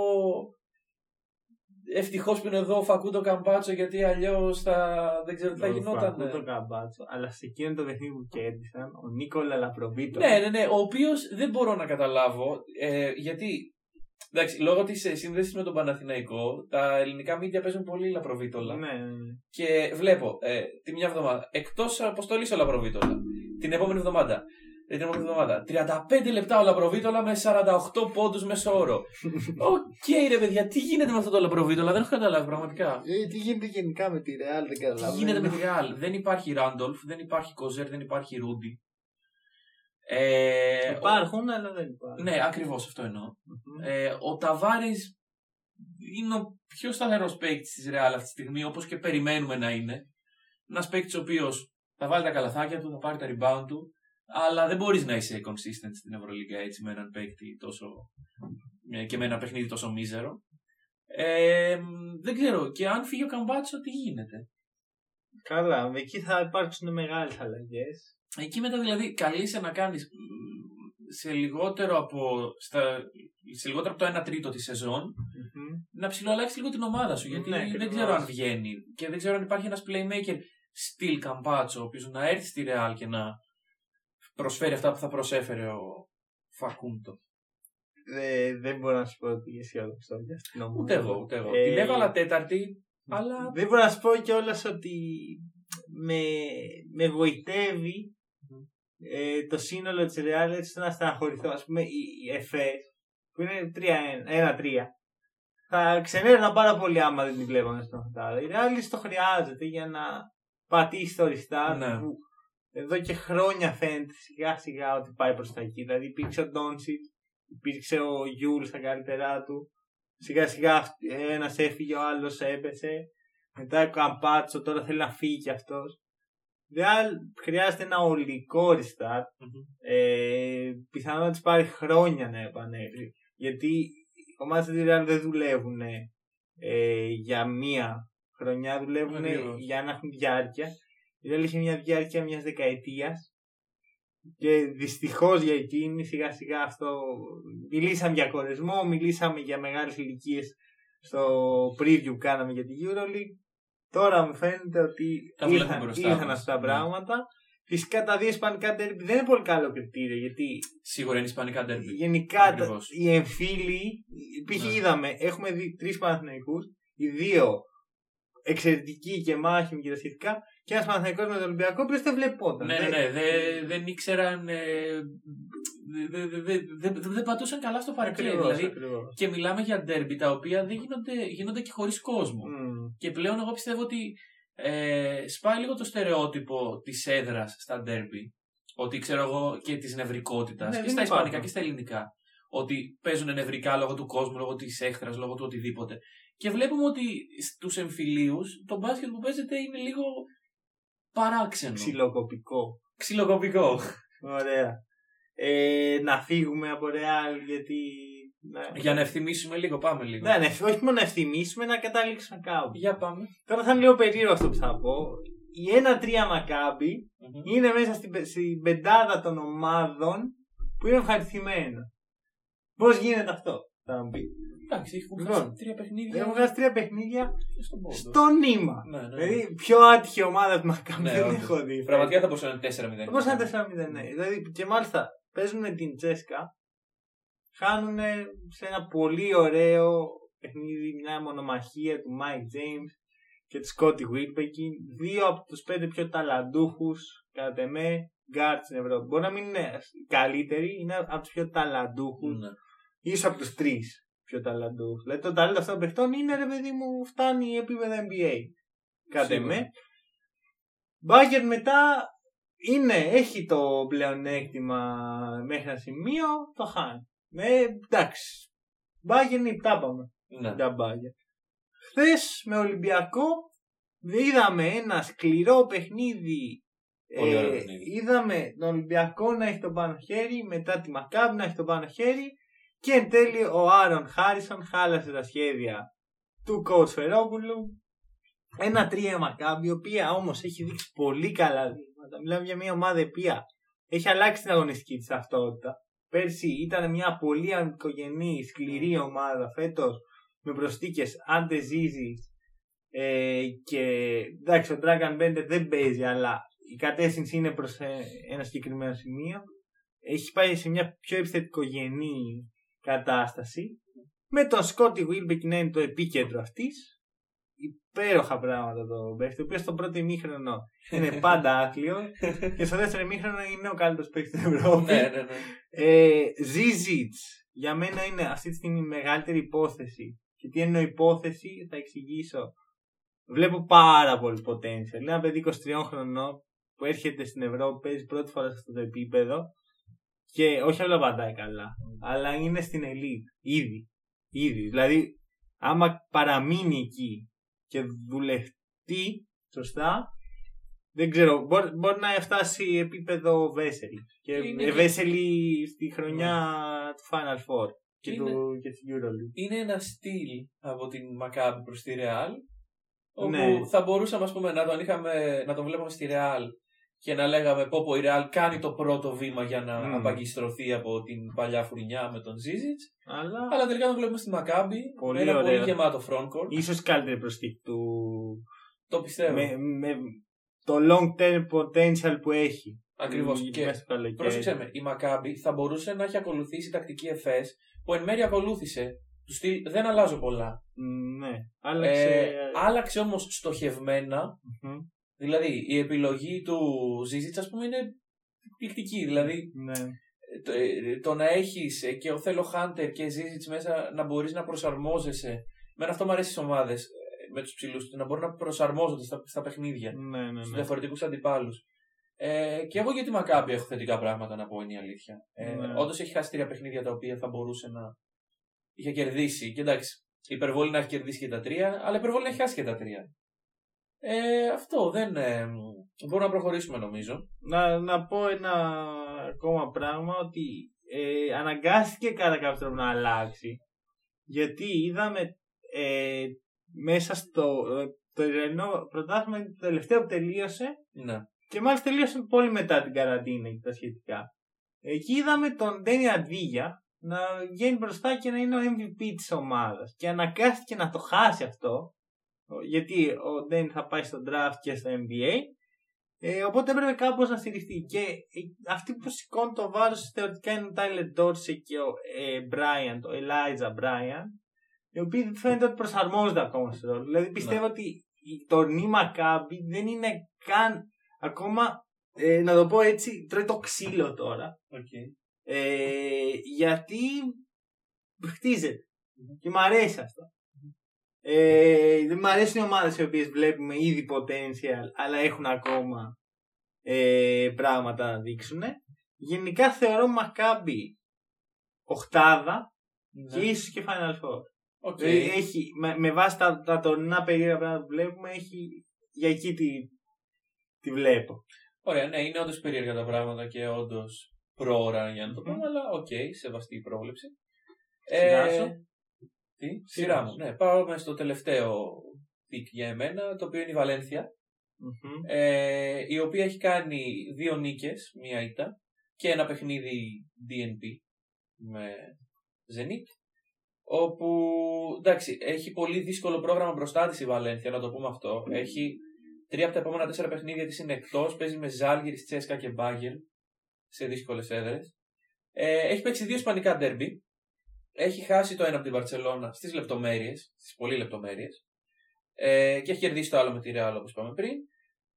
ευτυχώς που είναι εδώ ο Φακούντο Καμπάτσο γιατί αλλιώς θα, δεν ξέρω τι θα Ο γινόταν. Φακούντο Καμπάτσο, αλλά σε εκείνο το παιχνίδι που κέρδισαν, ο Νίκολα Λαπροβίτο. Ναι, ναι, ναι. Ο οποίος δεν μπορώ να καταλάβω. Ε, γιατί. Εντάξει, λόγω της σύνδεσης με τον Παναθηναϊκό, τα ελληνικά μίντια παίζουν πολύ λαπροβίτολα. ναι, ναι, ναι. Και βλέπω ε, τη μια εβδομάδα εκτός αποστολής ο Λαπροβίτολα. Την επόμενη εβδομάδα. ε, Την επόμενη εβδομάδα. 35 λεπτά ο Λαπροβίτολα με 48 πόντους μέσο όρο. Οκ, ρε παιδιά, τι γίνεται με αυτό το Λαπροβίτολα, δεν έχω καταλάβει πραγματικά. Ε, τι γίνεται γενικά με τη Real, δεν Τι καταλαβαίνω. γίνεται με τη Real. Δεν υπάρχει Ράντολφ, δεν υπάρχει Κοσέρ, δεν υπάρχει Ρούντι. Ε, Υπάρχουν, αλλά δεν υπάρχουν. Ναι, ακριβώς αυτό εννοώ. Μμμ. Ε, ο Ταβάρες είναι ο πιο σταθερός παίκτης της Real αυτή τη στιγμή, όπως και περιμένουμε να είναι. Ένας παίκτης ο οποίος θα βάλει τα καλαθάκια του, θα πάρει τα rebound του, αλλά δεν μπορείς να είσαι consistent στην Ευρωλίγκα έτσι με έναν παίκτη τόσο. ε, και με ένα παιχνίδι τόσο μίζερο. Ε, δεν ξέρω. Και αν φύγει ο Καμπάτσο, τι γίνεται; Καλά, εκεί θα υπάρξουν μεγάλες αλλαγές. Εκεί μετά δηλαδή καλείσαι να κάνεις μ, σε λιγότερο από, στα, σε λιγότερο από το 1 τρίτο της σεζόν να ψηλοαλλάξεις λίγο την ομάδα σου. Γιατί Ναι, δεν ακριβώς. ξέρω αν βγαίνει και δεν ξέρω αν υπάρχει ένας playmaker στυλ Καμπάτσο, ο οποίος να έρθει στη Real και να προσφέρει αυτά που θα προσέφερε ο Φακούντο. Ε, δεν μπορώ να σου πω ότι αισιόδοξο για αυτήν την ομάδα. Ούτε εγώ, ούτε εγώ. Ε, Την έβαλα τέταρτη, αλλά. Δεν μπορώ να σου πω κιόλας ότι με, με βοητεύει ε, το σύνολο της Real έτσι να στεναχωρηθώ. Α πούμε, η, η ΕΦΕ που είναι 3-1, 1-3 θα ξενέρωνα πάρα πολύ άμα δεν την βλέπαμε στον Χατάρα. Η Real το χρειάζεται για να πατήσει το restart Ναι. που εδώ και χρόνια φαίνεται σιγά σιγά ότι πάει προς τα εκεί. Δηλαδή υπήρξε ο Ντόνσιτ, υπήρξε ο Γιούλ στα καλύτερά του. Σιγά σιγά ένας έφυγε, ο άλλος έπεσε. Μετά ο Καμπάτσο, τώρα θέλει να φύγει κι αυτός. Real χρειάζεται ένα ολικό restart. Ε, πιθανόν να τη πάρει χρόνια να επανέλθει. Γιατί οι ομάδες της Real δεν δουλεύουν ε, για μία χρονιά, δουλεύουν Ακριβώς. για να έχουν διάρκεια. Η Real είχε μια διάρκεια μιας δεκαετίας. Και δυστυχώς για εκείνη σιγά σιγά αυτό. Μιλήσαμε για κορεσμό, μιλήσαμε για μεγάλες ηλικίες στο preview που κάναμε για την Euroleague. Τώρα μου φαίνεται ότι Τα βλέπουμε ήρθαν, μπροστά ήρθαν μας. αυτά τα Ναι. πράγματα. Φυσικά τα δύο ισπανικά derby δεν είναι πολύ καλό κριτήριο γιατί Σίγουρα είναι ισπανικά ντέρμπι. γενικά τα, Ακριβώς. οι εμφύλοι, π.χ. Ναι. είδαμε, έχουμε δει τρεις Παναθηναϊκούς, οι δύο εξαιρετικοί και μάχημοι και τα σχετικά, και ένας Παναθηναϊκός με τον Ολυμπιακό, ο οποίος δεν βλεπόταν. Ναι, ναι, Δεν- ναι. Δεν, δεν ήξεραν. Ε, δεν δε, δε, δε, δε πατούσαν καλά στο παρκέ. Ακριβώς, Δηλαδή, ακριβώς. και μιλάμε για ντέρμπι τα οποία δεν γίνονται, γίνονται και χωρίς κόσμο. Μμ. Και πλέον εγώ πιστεύω ότι ε, σπάει λίγο το στερεότυπο της έδρας στα ντέρμπι. Ότι ξέρω εγώ και της νευρικότητας. Ναι, και δεν στα υπάρχουν. ισπανικά και στα ελληνικά. Ότι παίζουν νευρικά λόγω του κόσμου, λόγω της έχθρας, λόγω του οτιδήποτε. Και βλέπουμε ότι στου εμφυλίους το μπάσκετ που παίζεται είναι λίγο παράξενο. Ξυλοκοπικό. Ξυλοκοπικό. Ωραία. Ε, να φύγουμε από Ρεάλ γιατί. Ναι. Για να ευθυμίσουμε λίγο, πάμε λίγο. Ναι, ναι, όχι μόνο να ευθυμίσουμε, να καταλήξουμε κάπου. Για πάμε. Τώρα θα είναι λίγο περίεργο αυτό που θα πω. Η 1-3 Μακάμπι Μμμ. είναι μέσα στην, πε- στην πεντάδα των ομάδων που είναι ευχαριστημένα. Πώς γίνεται αυτό, θα μου πεις. Εντάξει, έχουν Λοιπόν, χάσει τρία παιχνίδια Έχουν βγάλει τρία παιχνίδια στον πόντο. στο νήμα. Ναι, ναι. Δηλαδή, πιο άτυχη ομάδα του Μακάμπι Ναι, δεν όντως. έχω δει. Πραγματικά θα μπορούσε να είναι 4-0. Πώ να 4-0, ναι. Δηλαδή, και μάλιστα παίζουν με την Τσέσκα. Χάνουν σε ένα πολύ ωραίο παιχνίδι, μια μονομαχία του Mike James και του Scotty Wilbekin. Δύο από τους πέντε πιο ταλαντούχους, κατά εμέ, γκάρτ στην Ευρώπη. Μπορεί να μην είναι οι καλύτεροι, είναι από τους πιο ταλαντούχους, Ναι. ίσως από τους τρεις πιο ταλαντούχου. Δηλαδή, το ταλέντο αυτών των παιχτών είναι ρε παιδί μου, φτάνει επίπεδο NBA. Κατά Σίγουρα. εμέ. Μπάγερν μετά είναι, έχει το πλεονέκτημα μέχρι ένα σημείο, το χάνει. Με, εντάξει. Μπάγκερ είναι, τα είπαμε. Ναι. Τα μπάγκερ. Χθες με Ολυμπιακό είδαμε ένα σκληρό παιχνίδι. Πολύ ωραίο παιχνίδι. είδαμε τον Ολυμπιακό να έχει τον πάνω χέρι, μετά τη Μακάμπη να έχει τον πάνω χέρι και εν τέλει ο Άρον Χάρισον χάλασε τα σχέδια του coach Φερόπουλου. Ένα τρία Μακάμπη, η οποία όμως έχει δείξει πολύ καλά δείγματα. Μιλάμε για μια ομάδα η οποία έχει αλλάξει την αγωνιστική της ταυτότητα. Πέρσι ήταν μια πολύ αμυκογενή, σκληρή ομάδα. Φέτος με προστίκε Άντε Ζίζη ε, και εντάξει, ο Dragon Bender δεν παίζει, αλλά η κατεύθυνση είναι προς ένα συγκεκριμένο σημείο. Έχει πάει σε μια πιο επιθετικογενή κατάσταση. Με τον Σκότι Wilbeck να είναι το επίκεντρο αυτής. Υπέροχα πράγματα το παίχτη, ο οποίος στο πρώτο ημίχρονο είναι πάντα άθλιο και στο δεύτερο ημίχρονο είναι ο καλύτερος παίχτη στην Ευρώπη. ναι, ναι, ναι. Ε, Ζίζιτς για μένα είναι αυτή τη στιγμή η μεγαλύτερη υπόθεση. Και τι εννοώ υπόθεση, θα εξηγήσω. Βλέπω πάρα πολύ potential. Είναι ένα παιδί 23 χρονών που έρχεται στην Ευρώπη, παίζει πρώτη φορά σε αυτό το επίπεδο και όχι όλα πατάει καλά, αλλά είναι στην elite ήδη. Ήδη. Δηλαδή, άμα παραμείνει εκεί και δουλευτεί σωστά, δεν ξέρω, μπορεί, μπορεί να φτάσει επίπεδο Βέσελη. Και Είναι ε, και- Βέσελη στη χρονιά του Final Four και, Είναι- του, και της EuroLeague. Είναι ένα στυλ από την Μακάμπη προς τη Ρεάλ όπου Ναι. θα μπορούσαμε ας πούμε, να, τον είχαμε, να τον βλέπαμε στη Ρεάλ και να λέγαμε πω πω η Ρεάλ κάνει το πρώτο βήμα για να Μμμ. απαγκιστρωθεί από την παλιά φουρνιά με τον Ζίζιτς Αλλά αλλά τελικά τον βλέπουμε στη Μακάμπη Πολύ με ένα ωραίο. πολύ γεμάτο frontcourt ίσως η καλύτερη προσθήκη του το πιστεύω με, με το long term potential που έχει. ακριβώς Mm, και μέσα στο καλοκαίρι. πρόσεξε με η Μακάμπη θα μπορούσε να έχει ακολουθήσει τακτική εφές που εν μέρει ακολούθησε του στυλ δεν αλλάζω πολλά Μ, Ναι, άλλαξε. ε, άλλαξε όμως στοχευμένα Μμμ, Δηλαδή, η επιλογή του Ζίζιτς, ας πούμε, είναι εκπληκτική. Δηλαδή, Ναι. το, ε, το να έχεις ε, και ο Θέλω Χάντερ και Ζίζιτς μέσα να μπορείς να προσαρμόζεσαι. Με αυτό μου αρέσει στις ομάδες, ε, με τους ψηλούς, να μπορούν να προσαρμόζονται στα, στα παιχνίδια, Ναι, ναι, στους ναι. διαφορετικούς αντιπάλους. Ε, και εγώ για τη Μακάμπη έχω θετικά πράγματα να πω, είναι η αλήθεια. Ε, Ναι. Όντως έχει χάσει τρία παιχνίδια τα οποία θα μπορούσε να είχε κερδίσει. Και εντάξει, υπερβολή να έχει κερδίσει και τα τρία, αλλά υπερβολή να έχει χάσει και τα τρία. Ε, αυτό δεν. Ε, μπορούμε να προχωρήσουμε νομίζω. Να, να πω ένα ακόμα πράγμα ότι ε, αναγκάστηκε κατά κάποιο τρόπο να αλλάξει γιατί είδαμε ε, μέσα στο ε, το Ιρανό πρωτάθλημα είναι το τελευταίο που τελείωσε Ναι. και μάλιστα τελείωσε πολύ μετά την καραντίνα και τα σχετικά. Εκεί είδαμε τον Ντένι Αντβίγια να βγαίνει μπροστά και να είναι ο MVP της ομάδας και αναγκάστηκε να το χάσει αυτό γιατί ο Ντένι θα πάει στο draft και στο NBA ε, οπότε έπρεπε κάπως να στηριχτεί. Και ε, αυτοί που σηκώνουν το βάρος θεωρητικά είναι ο Τάιλερ Ντόρσε και ο ε, Bryant, ο Elijah Bryant, οι οποίοι φαίνεται ότι προσαρμόζονται ακόμα στο ρόλο. Δηλαδή πιστεύω ότι η τωρινή Μακάμπη δεν είναι καν ακόμα, ε, να το πω έτσι, τρώει το ξύλο τώρα. Okay. Ε, γιατί χτίζεται. Και μου αρέσει αυτό. Ε, δεν μου αρέσουν οι ομάδες οι οποίες βλέπουμε ήδη potential, αλλά έχουν ακόμα ε, πράγματα να δείξουν. Γενικά θεωρώ Μακάμπι οχτάδα και ίσως και Final Four. OK. Δηλαδή, έχει, με, με βάση τα, τα τωρινά περίεργα πράγματα που βλέπουμε, έχει, για εκεί τη, τη βλέπω. Ωραία, ναι, είναι όντως περίεργα τα πράγματα και όντως πρόωρα για να το Μμμ. πούμε, αλλά οκ, σεβαστή η πρόβλεψη. Σειρά σου. Τι, Σειρά σειρά μου. σου. Ναι, πάμε στο τελευταίο pick για εμένα, το οποίο είναι η Βαλένθια, Μμμ. ε, η οποία έχει κάνει δύο νίκες, μία ήττα, και ένα παιχνίδι DNP με Zenit, όπου, εντάξει, έχει πολύ δύσκολο πρόγραμμα μπροστά της η Βαλένθια, να το πούμε αυτό. Έχει τρία από τα επόμενα τέσσερα παιχνίδια της είναι εκτός, παίζει με Ζάλγιρις, Τσέσκα και Μπάγκελ, σε δύσκολες έδρες. Ε, έχει παίξει δύο ισπανικά ντέρμπι. Έχει χάσει το ένα από την Βαρσελόνα στις λεπτομέρειες, στις πολύ λεπτομέρειες. Ε, και έχει κερδίσει το άλλο με τη Real όπως είπαμε πριν.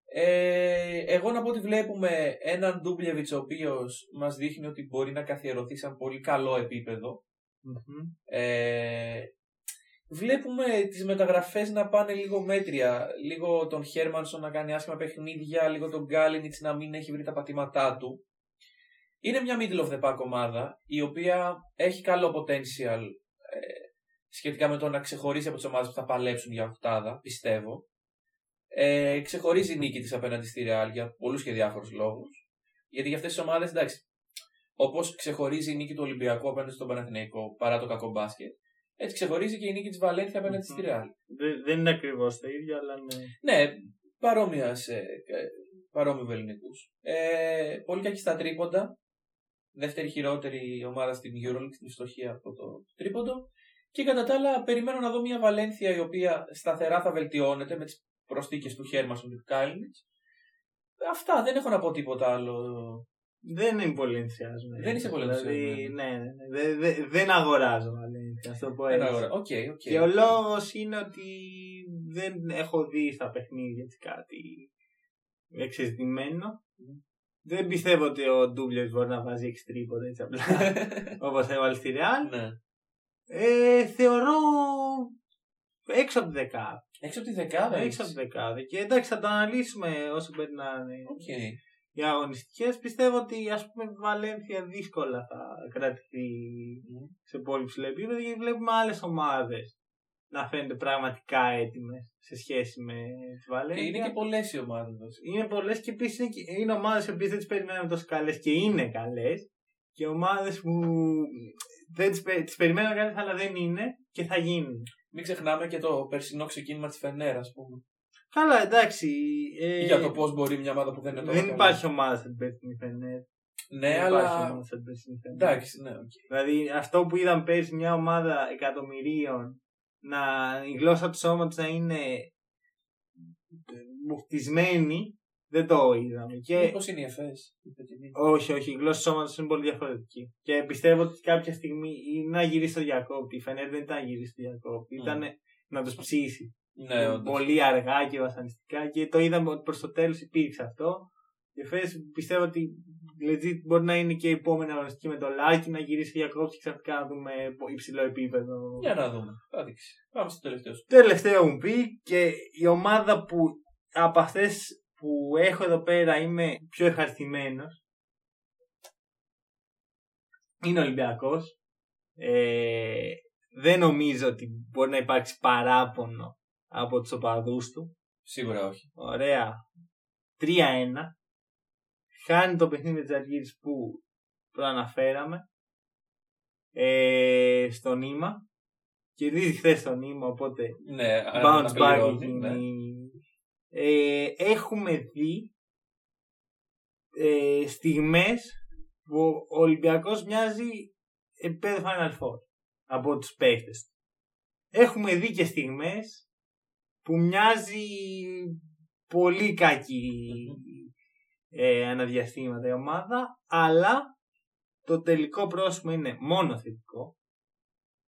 Ε, εγώ να πω ότι βλέπουμε έναν Ντούμπλεβιτς ο οποίος μας δείχνει ότι μπορεί να καθιερωθεί σαν πολύ καλό επίπεδο. Μμμ. Ε, βλέπουμε τις μεταγραφές να πάνε λίγο μέτρια. Λίγο τον Χέρμανσον να κάνει άσχημα παιχνίδια, λίγο τον Γκάλινιτς να μην έχει βρει τα πατήματά του. Είναι μια middle of the pack ομάδα, η οποία έχει καλό potential ε, σχετικά με το να ξεχωρίσει από τις ομάδες που θα παλέψουν για οκτάδα, πιστεύω. Ε, ξεχωρίζει η νίκη της απέναντι στη Real για πολλούς και διάφορους λόγους. Γιατί για αυτές τις ομάδες, εντάξει, Όπως ξεχωρίζει η νίκη του Ολυμπιακού απέναντι στον Παναθηναϊκό παρά το κακό μπάσκετ, έτσι ξεχωρίζει και η νίκη της Βαλένθια απέναντι στη Μμμ. Real. Δεν, δεν είναι ακριβώς το ίδιο, αλλά ναι. Ναι, παρόμοιας σε ε, παρόμοιου ελληνικού. Ε, πολύ κακή στα τρίποντα. Δεύτερη χειρότερη ομάδα στην Euroleague στην ιστοχία από το τρίποντο. Και κατά τα άλλα, περιμένω να δω μια Βαλένθια η οποία σταθερά θα βελτιώνεται με τις προσθήκες του Χέρμανσον και του Καλίνιτς. Αυτά, δεν έχω να πω τίποτα άλλο. Δεν είμαι πολύ ενθουσιασμένος. Δεν είσαι πολύ δηλαδή, ενθουσιασμένος. ναι, ναι, ναι. Δε- δε- δεν αγοράζω, Βαλένθια, ας το πω Ένα έτσι. αγορά. OK, OK. Και ο λόγος είναι ότι δεν έχω δει στα παιχνίδια έτσι κάτι εξαισθημένο. Δεν πιστεύω ότι ο Ντούμπλιεβιτς μπορεί να βάζει 6 τρίποτα έτσι απλά όπως έβαλε στη Real. ναι. Ε, θεωρώ έξω από τη δεκάδα. Έξω από τη δεκάδα. Έξω από τη δεκάδα. Και εντάξει, θα το αναλύσουμε όσο περνάνε Οκ. οι αγωνιστικές. Πιστεύω ότι ας πούμε η Βαλένθια δύσκολα θα κρατηθεί σε πολύ ψηλό επίπεδο γιατί βλέπουμε άλλες ομάδες να φαίνονται πραγματικά έτοιμες σε σχέση με τη Και Βαλένθια. είναι και πολλές οι ομάδες. Είναι πολλές και επίσης είναι, και- είναι ομάδες που δεν τις περιμέναμε τόσο καλές και είναι καλές. Και ομάδες που δεν τις, πε- τις περιμέναμε καλές αλλά δεν είναι και θα γίνουν. Μην ξεχνάμε και το περσινό ξεκίνημα της Φενέρας, ας πούμε. Καλά, εντάξει. ε, Για το πώς μπορεί μια ομάδα που δεν είναι τόσο δεν καλή. υπάρχει ομάδα στην περσινή Φενέρ. Ναι, δεν αλλά. υπάρχει ομάδα στην περσινή Φενέρ. Εντάξει, ναι, οκ. Δηλαδή αυτό που είδαμε πέρσι μια ομάδα εκατομμυρίων να η γλώσσα του σώματος να είναι μουχτισμένη δεν το είδαμε. Και... Μήπως είναι η ΕΦΕΣ. η φετινή. Όχι, όχι, η γλώσσα του σώματος είναι πολύ διαφορετική. Και πιστεύω ότι κάποια στιγμή είναι να γυρίσει στο διακόπτη. Η Φενέρ δεν ήταν να γυρίσει στο διακόπτη. Mm. Ήταν να τους ψήσει. Ναι, όντως. πολύ αργά και βασανιστικά και το είδαμε ότι προς το τέλος υπήρξε αυτό. Και φες, πιστεύω ότι legit μπορεί να είναι και η επόμενη αγωνιστική με το Λάκη να γυρίσει διακόπτη και ξαφνικά να δούμε υψηλό επίπεδο. Για να δούμε. Θα δείξει. Πάμε στο τελευταίο σου. Τελευταίο μου πει και η ομάδα που από αυτές που έχω εδώ πέρα είμαι πιο ευχαριστημένος είναι ο Ολυμπιακός. Ε, δεν νομίζω ότι μπορεί να υπάρξει παράπονο από τους οπαδούς του. Σίγουρα όχι. Ωραία. 3-1. Χάνει το παιχνίδι της Αργύρης που προαναφέραμε. Ε, στο νήμα. Κερδίζει χθες στο νήμα, οπότε Ναι, bounce back αναπληρώνει, έχει ναι. γίνει. Ε, έχουμε δει ε, στιγμές που ο Ολυμπιακός μοιάζει επίπεδο Final Four από τους παίχτες του. Έχουμε δει και στιγμές που μοιάζει πολύ κακή ε, αναδιαστήματα η ομάδα, αλλά το τελικό πρόσωπο είναι μόνο θετικό.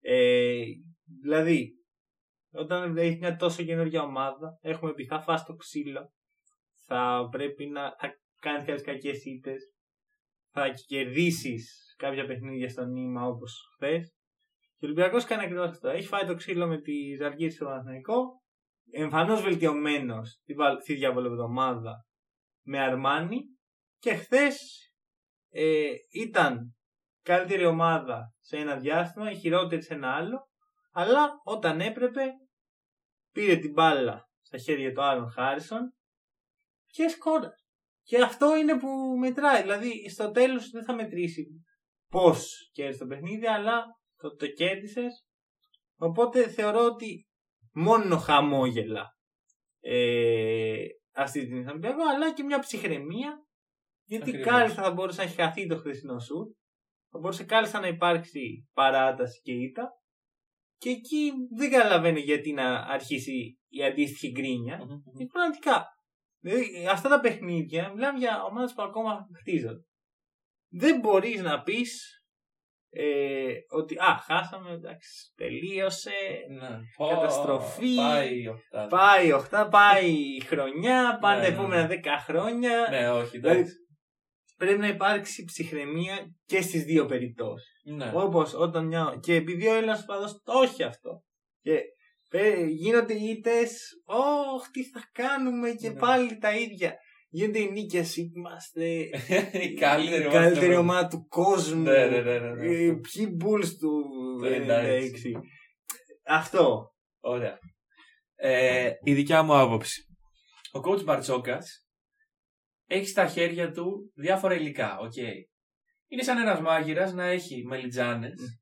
Ε, δηλαδή, όταν έχει μια τόσο καινούργια ομάδα, έχουμε πει θα φας το ξύλο, θα πρέπει να θα κάνεις κάποιες κακές ήττες, θα κερδίσεις κάποια παιχνίδια στο νήμα όπως χθε. Και ο Ολυμπιακός κάνει ακριβώς αυτό. Έχει φάει το ξύλο με τη Ζαργίρη στο Παναθηναϊκό. Εμφανώς βελτιωμένος στη διαβολοβδομάδα με Αρμάνι. Και χθες ε, ήταν καλύτερη ομάδα σε ένα διάστημα, η χειρότερη σε ένα άλλο. Αλλά όταν έπρεπε πήρε την μπάλα στα χέρια του Άρων Χάρισον και σκόρα. Και αυτό είναι που μετράει. Δηλαδή στο τέλος δεν θα μετρήσει πώς κέρδισε το παιχνίδι, αλλά το, το κέρδισες. Οπότε θεωρώ ότι μόνο χαμόγελα ε, αυτή την Ολυμπιακό, αλλά και μια ψυχραιμία. Γιατί Ακριβώς. κάλλιστα θα μπορούσε να έχει χαθεί το χθεσινό σου. Θα μπορούσε κάλλιστα να υπάρξει παράταση και ήττα. Και εκεί δεν καταλαβαίνω γιατί να αρχίσει η αντίστοιχη γκρίνια. Mm-hmm. πραγματικά. Δηλαδή, αυτά τα παιχνίδια μιλάμε για ομάδες που ακόμα χτίζονται. Δεν μπορείς να πεις ε, ότι α, χάσαμε, εντάξει, τελείωσε, ναι. καταστροφή, πάει οχτά, πάει, οχτά, πάει η χρονιά, πάνε ναι, τα ναι, επόμενα ναι. δέκα χρόνια. Ναι, όχι, δηλαδή, πρέπει να υπάρξει ψυχραιμία και στις δύο περιπτώσεις. Ναι. Όπως όταν μια... Και επειδή ο Έλληνας παδός το όχι αυτό. Και γίνονται οι ήττες, όχ, τι θα κάνουμε και ναι. πάλι τα ίδια. Γίνονται οι νίκε, είμαστε η καλύτερη, η καλύτερη ομάδα του κόσμου. Ναι, ναι, ναι, ναι, ναι. Οι ποιοι Bulls του 96. Αυτό. Ωραία. Ε, η δικιά μου άποψη. Ο coach Μπαρτσόκας έχει στα χέρια του διάφορα υλικά. Okay. Είναι σαν ένας μάγειρας να έχει μελιτζάνες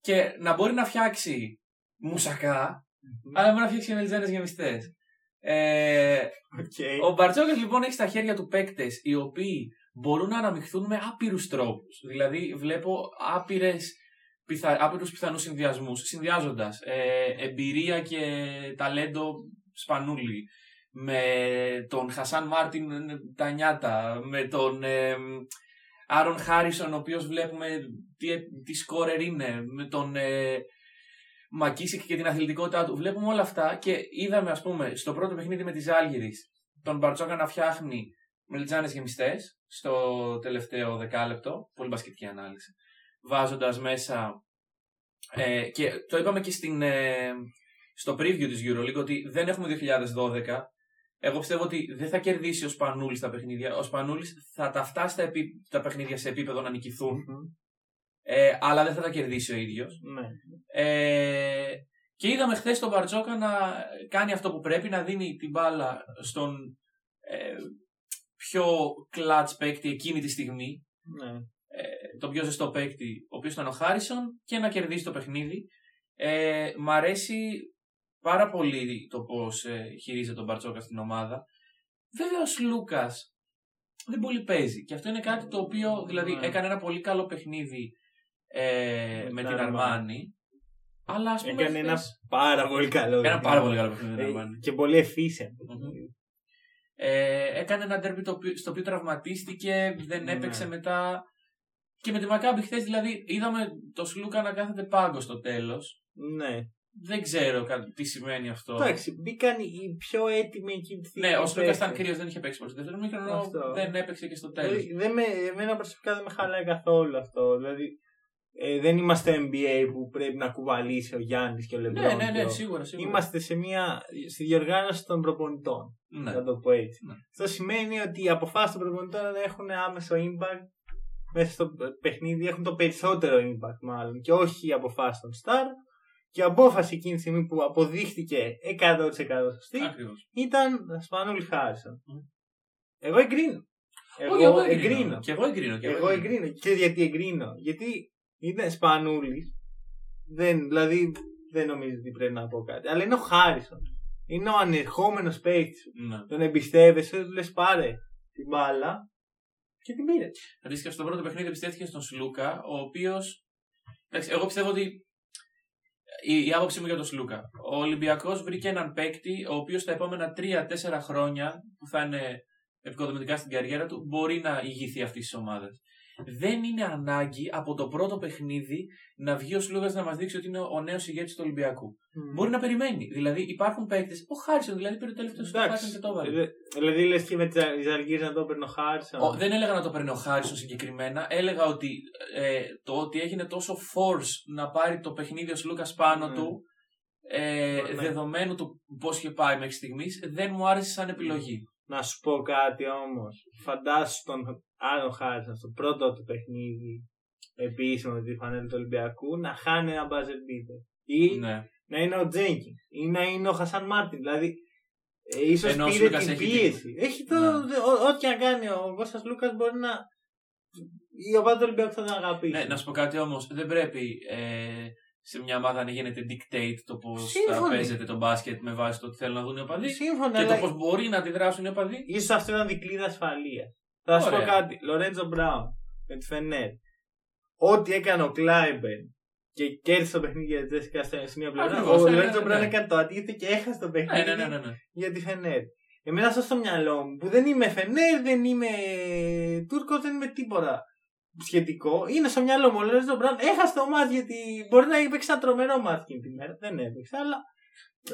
και να μπορεί να φτιάξει μουσακά, αλλά μπορεί να φτιάξει και μελιτζάνες γεμιστές. Ε, okay. Ο Μπαρτζόκας λοιπόν έχει στα χέρια του παίκτες οι οποίοι μπορούν να αναμειχθούν με άπειρους τρόπους. Δηλαδή, βλέπω άπειρες, πιθα... άπειρους πιθανούς συνδυασμούς, συνδυάζοντας ε, εμπειρία και ταλέντο σπανούλι, με τον Χασάν Μάρτιν τα νιάτα, με τον ε, Άρον Χάρισον, ο οποίος βλέπουμε τι, τι σκόρερ είναι, με τον ε, Μακίσικ και την αθλητικότητά του. Βλέπουμε όλα αυτά και είδαμε, ας πούμε, στο πρώτο παιχνίδι με τη Άλγηρη τον Μπαρτσόκα να φτιάχνει μελιτζάνε γεμιστές στο τελευταίο δεκάλεπτο. Πολύ μπασκετική ανάλυση. Βάζοντας μέσα. Ε, και το είπαμε και στην, ε, στο preview της EuroLeague ότι δεν έχουμε 2012. Εγώ πιστεύω ότι δεν θα κερδίσει ο Σπανούλης τα παιχνίδια. Ο Σπανούλης θα τα φτάσει τα, επί, τα παιχνίδια σε επίπεδο να νικηθούν. Ε, αλλά δεν θα τα κερδίσει ο ίδιος. Ναι. Ε, και είδαμε χθες τον Μπαρτζόκα να κάνει αυτό που πρέπει, να δίνει την μπάλα στον ε, πιο clutch παίκτη εκείνη τη στιγμή. Ναι. Ε, τον πιο ζεστό παίκτη, ο οποίος ήταν ο Χάρισον, και να κερδίσει το παιχνίδι. Ε, μ' αρέσει πάρα πολύ το πώς ε, χειρίζεται τον Μπαρτζόκα στην ομάδα. Βέβαια ο Λούκας δεν πολύ παίζει. Και αυτό είναι κάτι το οποίο δηλαδή ναι. έκανε ένα πολύ καλό παιχνίδι ε, με την Αρμάνη. Αλλά ας πούμε. Έκανε ένα πάρα πολύ καλό. Ένα πάρα πολύ καλό παιχνίδι με την Αρμάνη. Και πολύ εφήσια. Ε, έκανε ένα ντέρμπι στο οποίο τραυματίστηκε, δεν ναι. έπαιξε μετά. Και με τη Μακάμπη χθες δηλαδή είδαμε το Σλούκα να κάθεται πάγκο στο τέλος. Ναι. Δεν ξέρω τι σημαίνει αυτό. Εντάξει, μπήκαν οι πιο έτοιμοι εκεί που Ναι, ο Σλούκα ήταν κρύος, δεν είχε παίξει πολύ. Δεύτερο μήχρονο δεν έπαιξε και στο τέλος. Δηλαδή, δεν με, εμένα προσωπικά δεν με χαλάει καθόλου αυτό. Δηλαδή, ε, δεν είμαστε NBA που πρέπει να κουβαλήσει ο Γιάννης και ο Λεμπρόν. Ναι, ναι, ναι, σίγουρα, σίγουρα. Είμαστε σε μια, στη διοργάνωση των προπονητών. Ναι. Θα το πω έτσι. Ναι. Αυτό σημαίνει ότι οι αποφάσεις των προπονητών έχουν άμεσο impact μέσα στο παιχνίδι, έχουν το περισσότερο impact μάλλον και όχι οι αποφάσεις των Star. Και η απόφαση εκείνη τη στιγμή που αποδείχτηκε 100% σωστή ήταν Σπανούλη Χάρισον. Mm. Εγώ εγκρίνω. Εγώ, εγώ εγκρίνω. Και εγώ εγκρίνω. Και εγώ εγκρίνω. Και γιατί εγκρίνω. Γιατί είναι σπανούλη. Δεν, δηλαδή δεν νομίζω ότι πρέπει να πω κάτι. Αλλά είναι ο Χάρισον. Είναι ο ανερχόμενος παίκτης. Ναι. Τον εμπιστεύεσαι, του λες πάρε την μπάλα και την πήρε. Αντίστοιχα στο πρώτο παιχνίδι εμπιστεύτηκε στον Σλούκα, ο οποίος. Εγώ πιστεύω ότι. Η, η άποψή μου για τον Σλούκα. Ο Ολυμπιακός βρήκε έναν παίκτη, ο οποίος τα επόμενα 3-4 χρόνια που θα είναι επικοδομητικά στην καριέρα του, μπορεί να ηγηθεί αυτής της ομάδας. Δεν είναι ανάγκη από το πρώτο παιχνίδι να βγει ο Σλούκα να μας δείξει ότι είναι ο νέος ηγέτης του Ολυμπιακού. Μπορεί να περιμένει. Δηλαδή υπάρχουν παίκτες. Ο Χάρισον δηλαδή πήρε το τελευταίο σου Εντάξει. και το έβαλε. Δε- Δηλαδή λες και με τι Αλγύρε να το έπαιρνε ο Χάρισον. Ο- δεν έλεγα να το παίρνει ο Χάρισον συγκεκριμένα. Έλεγα ότι ε, το ότι έγινε τόσο force να πάρει το παιχνίδι ο Σλούκας πάνω Ναι. του, ε, Ναι. δεδομένου του πώς είχε πάει μέχρι στιγμής, δεν μου άρεσε σαν επιλογή. Να σου πω κάτι όμως. Φαντάσου τον Άαρον Χάρισον στο πρώτο του παιχνίδι επίσημο με τη φανέλα του Ολυμπιακού να χάνει ένα buzzer beater. Ή Ναι. να είναι ο Τζένκινς. Ή να είναι ο Χασάν Μάρτιν. Δηλαδή, ε, ίσως Ενώ ο πήρε Σλούκας την έχει πίεση. Έχει το. Ναι. ό- Ό,τι να κάνει ο Κώστας Λούκας μπορεί να. Η ομάδα του Ολυμπιακού θα τον αγαπήσει. ναι, να σου πω κάτι όμως, δεν πρέπει ε, σε μια ομάδα να γίνεται dictate το πώς θα Σύμφωνοι. παίζεται το μπάσκετ με βάση το τι θέλουν να δουν οι οπαδοί Σύμφωνα, και το αλλά πώς μπορεί να αντιδράσουν οι οπαδοί. ίσως αυτό ήταν δικλείδα ασφαλείας. Θα σου πω Ωραία. κάτι. Λορέντζο Μπράουν με τη Φενέρ. Ό,τι έκανε ο Κλάιμπερν και κέρδισε το παιχνίδι για τη Τζέσικα σε μία πλευράς. Ακριβώς, Ο ναι, ναι, Λορέντζο ναι, Μπράουν ναι. έκανε το αντίθετο και έχασε το παιχνίδι Ναι, ναι, ναι, ναι. ναι. για τη Φενέρ. Εμένα αυτό στο μυαλό μου που δεν είμαι Φενέρ, δεν είμαι Τούρκος, δεν είμαι τίποτα σχετικό. Είναι στο μυαλό μου ο Λορέντζο Μπράουν. Έχασε το μάτι γιατί μπορεί να έπαιξε ένα τρομερό μάτι εκείνη τη μέρα. Δεν έπαιξε, αλλά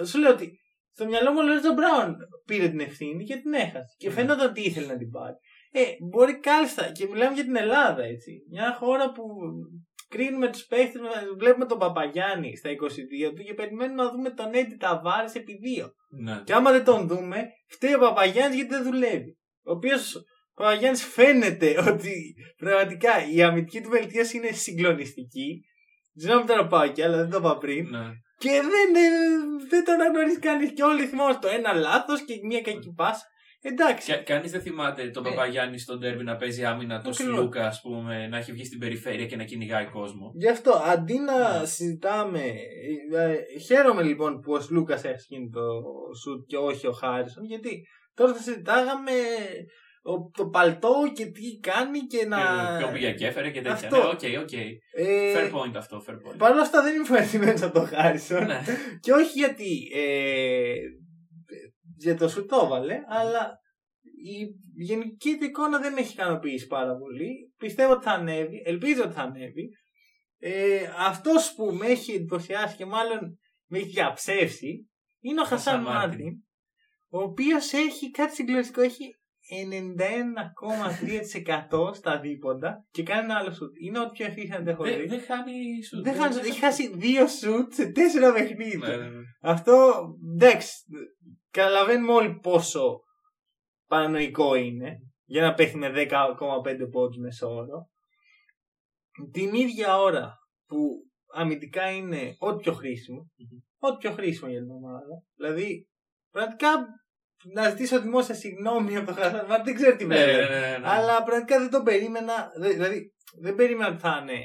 σου λέω ότι στο μυαλό μου ο Λορέντζο Μπράουν πήρε την ευθύνη και την έχασε. Και Ναι. φαίνονταν ότι ήθελε να την πάρει. Ε, μπορεί κάλλιστα και μιλάμε για την Ελλάδα έτσι. Μια χώρα που κρίνουμε τους παίχτες, βλέπουμε τον Παπαγιάννη στα 22 του και περιμένουμε να δούμε τον Έντι Ταβάρες επί δύο. ναι. Και άμα δεν τον δούμε, φταίει ο Παπαγιάννης γιατί δεν δουλεύει. Ο οποίος ο Παπαγιάννης φαίνεται ότι πραγματικά η αμυντική του βελτίωση είναι συγκλονιστική. Δεν ξέρω αν τώρα πάω εκεί, αλλά δεν το είπα πριν. ναι. Και δεν, ε, δεν τον αναγνωρίζει κανείς. Και όλοι θυμόμαστε το ένα λάθος και μια κακή πάσα. Εντάξει. Κανείς δεν θυμάται τον Ε. Παπαγιάννη στον τέρμι να παίζει άμυνα, το Ακριβώς. Σλούκα, ας πούμε, να έχει βγει στην περιφέρεια και να κυνηγάει κόσμο. Γι' αυτό αντί να Ναι. συζητάμε. ε, ε, χαίρομαι λοιπόν που ο Σλούκας έχει γίνει το σουτ και όχι ο Χάρισον. Γιατί τώρα θα συζητάγαμε ο- το παλτό και τι κάνει και να. Και όπου πήγε και έφερε και τέτοια. Αυτό. Ναι, OK, OK. Ε, Fair point αυτό, fair point. Παρ' όλα αυτά δεν είμαι ευχαριστημένος από τον Χάρισον. ναι. Και όχι γιατί ε, γιατί το σουτ το έβαλε, αλλά η γενική του εικόνα δεν με έχει ικανοποιήσει πάρα πολύ. Πιστεύω ότι θα ανέβει, ελπίζω ότι θα ανέβει. Ε, αυτός που με έχει εντυπωσιάσει και μάλλον με έχει διαψεύσει είναι ο Χασάν Χασάν Μάρτιν. Μάρτιν, ο οποίος έχει κάτι συγκλονιστικό, έχει 91,3% στα δίποντα και κάνει ένα άλλο σουτ. Είναι ό,τι πιο efficient έχω Δεν δει. δεν χάνει σουτ. Δεν χάνει, έχει χάσει δύο σουτ σε τέσσερα παιχνίδια. Ναι, ναι, ναι. Αυτό εντάξει. Καταλαβαίνουμε όλοι πόσο παρανοϊκό είναι για ένα παίκτη με 10,5 πόντους μέσο όρο. Την ίδια ώρα που αμυντικά είναι ό,τι πιο χρήσιμο, ό,τι πιο χρήσιμο για την ομάδα. Δηλαδή, πραγματικά να ζητήσω δημόσια συγγνώμη από τον Χασάν, μα δεν ξέρω τι Ναι, με ναι, λέει. ναι, ναι, ναι. Αλλά πραγματικά δεν το περίμενα. δε- Δηλαδή, δεν περίμενα ότι θα είναι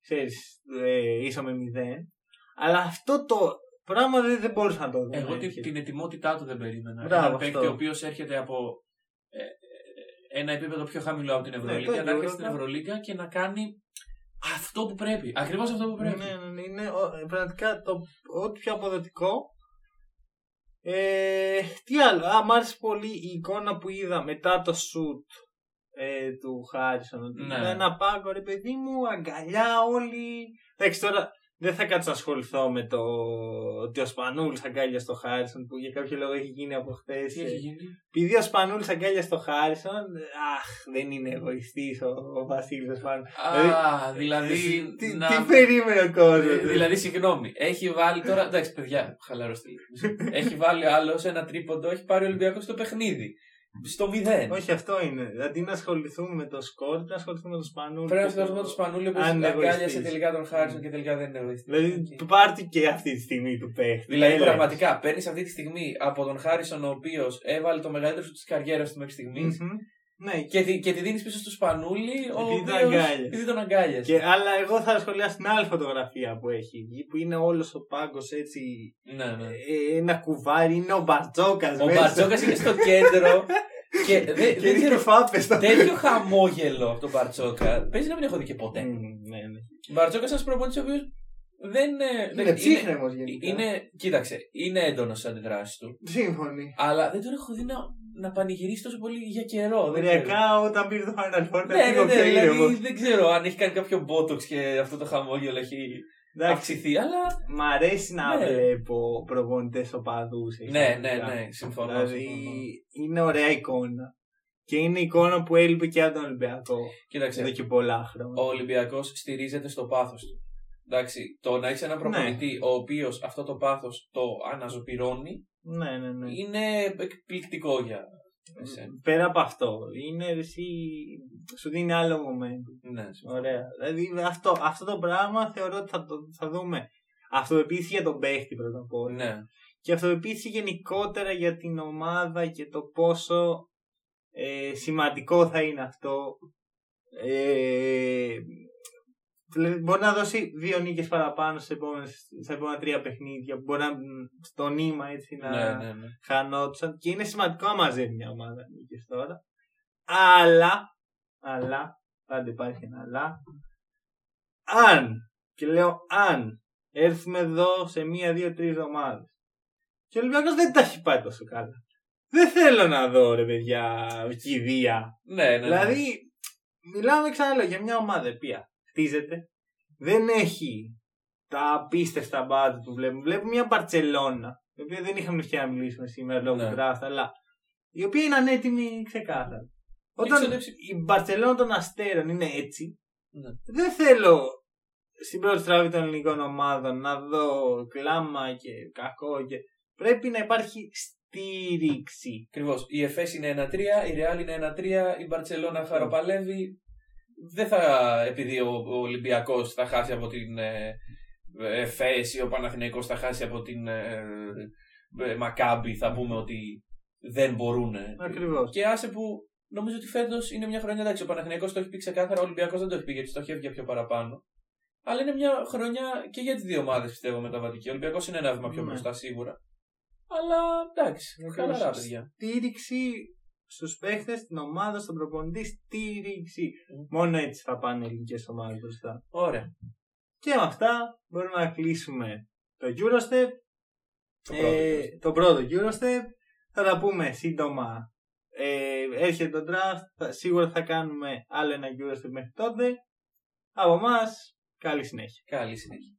ξέρεις, ε, ίσο με μηδέν. Αλλά αυτό το πράγμα δεν, δεν μπορούσα να το δω. Εγώ Ναι, την, και- την ετοιμότητά του δεν περίμενα. Μπράβο, Ένα παίκτη αυτό. ο οποίος έρχεται από ε, ε, ένα επίπεδο πιο χαμηλό από την Ναι, Ευρωλίγκα, το να έρχεται Europa. στην Ευρωλίγκα και να κάνει αυτό που πρέπει. Ακριβώς αυτό που πρέπει. Ναι, ναι, ναι, είναι ο- πραγματικά το ό,τι πιο αποδοτικό. Ε, τι άλλο, α, μ' άρεσε πολύ η εικόνα που είδα μετά το shoot ε, του Χάρισον. Ότι Ναι. είδα ένα πάγκο, ρε παιδί μου, αγκαλιά όλοι. Εντάξει, τώρα δεν θα κάτσω να ασχοληθώ με το ότι ο Σπανούλης αγκάλια στο Χάρισον που για κάποιο λόγο έχει γίνει από χθε. Τι έχει γίνει; Επειδή ο Σπανούλης αγκάλια στο Χάρισον, αχ, δεν είναι εγωιστής ο, ο Βασίλης ο Σπανούλης. Α, δηλαδή. τι, να- τι περίμενε ο κόσμος. Ε, Δηλαδή, συγγνώμη, έχει βάλει τώρα. Εντάξει, παιδιά, χαλαρώστε λίγο. έχει βάλει άλλο ένα τρίποντο, έχει πάρει ο Ολυμπιακός στο παιχνίδι. Στο μηδέν. Όχι, αυτό είναι. Αντί να ασχοληθούμε με το σκορ, πρέπει να ασχοληθούμε με τον Σπανούλη. Πρέπει να και ασχοληθούμε με το- τον Σπανούλη που Αν είναι αγκάλιασε εγωιστής. τελικά τον Χάρισον και τελικά δεν είναι εγωιστής. Δηλαδή, Οκ. του πάρτε και αυτή τη στιγμή του παίχτη. Δηλαδή, Έλα. πραγματικά παίρνεις αυτή τη στιγμή από τον Χάρισον, ο οποίος έβαλε το μεγαλύτερο σου της καριέρας του μέχρι στιγμής, Μμμ. Ναι, και, τη, και τη δίνεις πίσω στο Σπανούλη, ο Επειδή τον οποίος- αγκάλιασε. επειδή τον αγκάλιασε. και, αλλά εγώ θα σχολιάσω την άλλη φωτογραφία που έχει βγει, που είναι όλος ο πάγκος έτσι. Ναι, ναι. ε, ένα κουβάρι, είναι ο Μπαρτζόκας. Ο Μπαρτσόκα είναι στο κέντρο και δεν, Και δεν ρίχνει ξέρω. φάπε στο Τέτοιο χαμόγελο από τον Μπαρτσόκα. Παίζει να μην έχω δει και ποτέ. Μμ, Ναι, ναι. Ο Μπαρτσόκα είναι ένας προπονητής ο οποίος δεν. ε, δεν- Είναι ψύχρεμος γενικά. είναι, κοίταξε, είναι έντονος στι αντιδράσεις του. Σύμφωνοι. Αλλά δεν τον έχω δει να να πανηγυρίσει τόσο πολύ για καιρό. δεν ξέρω. Οριακά όταν πήρε το Final Four Ναι, ναι, ήταν ναι, πιο δηλαδή ήρεμος. δεν ξέρω αν έχει κάνει κάποιο botox και αυτό το χαμόγελο έχει Εντάξει, αυξηθεί, αλλά. Μ' αρέσει να Ναι. βλέπω προπονητές οπαδούς. Ναι, ναι, ναι, συμφωνώ. Δηλαδή συμφωνώ. είναι ωραία εικόνα. Και είναι εικόνα που έλειπε και από τον Ολυμπιακό Κοίταξε, εδώ και πολλά χρόνια. ο Ολυμπιακός στηρίζεται στο πάθος του. Εντάξει, το να έχεις έναν προπονητή ο οποίος αυτό το πάθος το αναζωπυρώνει Ναι, ναι, ναι. είναι εκπληκτικό για εσένα. Πέρα από αυτό, είναι εσύ, σου δίνει άλλο momentum. Ναι, συμφωνώ. Ωραία. Δηλαδή αυτό, αυτό το πράγμα θεωρώ ότι θα, το, θα δούμε. Αυτοεπίθεση για τον παίχτη πρώτα απ' όλα. Ναι, Και αυτοεπίθεση γενικότερα για την ομάδα και το πόσο ε, σημαντικό θα είναι αυτό. Ε, δηλαδή μπορεί να δώσει δύο νίκες παραπάνω στις επόμενες, στα επόμενα τρία παιχνίδια. που Μπορεί να στο νήμα έτσι να ναι, ναι, ναι. χανόντουσαν. Και είναι σημαντικό να μαζεύει μια ομάδα νίκες τώρα. Αλλά, αλλά, πάντα υπάρχει ένα αλλά. Αν, και λέω αν, έρθουμε εδώ σε μία, δύο, τρεις εβδομάδε. Και ο Ολυμπιακός δεν τα έχει πάει τόσο καλά. Δεν θέλω να δω ρε παιδιά κηδεία. Ναι, ναι, ναι. Δηλαδή, μιλάμε ξαναλέω για μια ομάδα η οποία χτίζεται, δεν έχει τα απίστευτα μπάτ που βλέπουμε. Βλέπουμε μια Μπαρσελόνα, η οποία δεν είχαμε ευκαιρία να μιλήσουμε σήμερα λόγω Ναι. του draft, αλλά η οποία είναι ανέτοιμη ξεκάθαρα. Όταν ξοδέψει- η Μπαρσελόνα των Αστέρων είναι έτσι, Ναι. δεν θέλω στην πρώτη στραβή των ελληνικών ομάδων να δω κλάμα και κακό και πρέπει να υπάρχει στήριξη. Ακριβώς. Η ΕΦΕΣ είναι 1-3, η Ρεάλ είναι 1-3, η Μπαρσελόνα χαροπαλεύει. Δεν θα, επειδή ο, ο Ολυμπιακός θα χάσει από την ε, ΕΦΕΣ ή ο Παναθηναϊκός θα χάσει από την ε, ε, Μακάμπη, θα πούμε ότι δεν μπορούν. Ακριβώς. Και άσε που νομίζω ότι φέτος είναι μια χρονιά εντάξει. Ο Παναθηναϊκός το έχει πει ξεκάθαρα, ο Ολυμπιακός δεν το έχει πει γιατί στοχεύει για πιο παραπάνω. Αλλά είναι μια χρονιά και για τις δύο ομάδες πιστεύω μεταβατική. Ο Ολυμπιακός είναι ένα βήμα πιο Ναι. μπροστά σίγουρα. Αλλά εντάξει, Ακριβώς. χαλαρά παιδιά. Στήριξη στους παίχτες, στην ομάδα, στον προπονητή. Στήριξη. Mm. Μόνο έτσι θα πάνε οι ελληνικές ομάδες μπροστά. Ωραία. Και με αυτά μπορούμε να κλείσουμε το Eurostep. Το πρώτο ε, το πρώτο Eurostep. Θα τα πούμε σύντομα. Ε, έρχεται το draft. Θα- σίγουρα θα κάνουμε άλλο ένα Eurostep μέχρι τότε. Από εμάς, καλή συνέχεια. Καλή συνέχεια.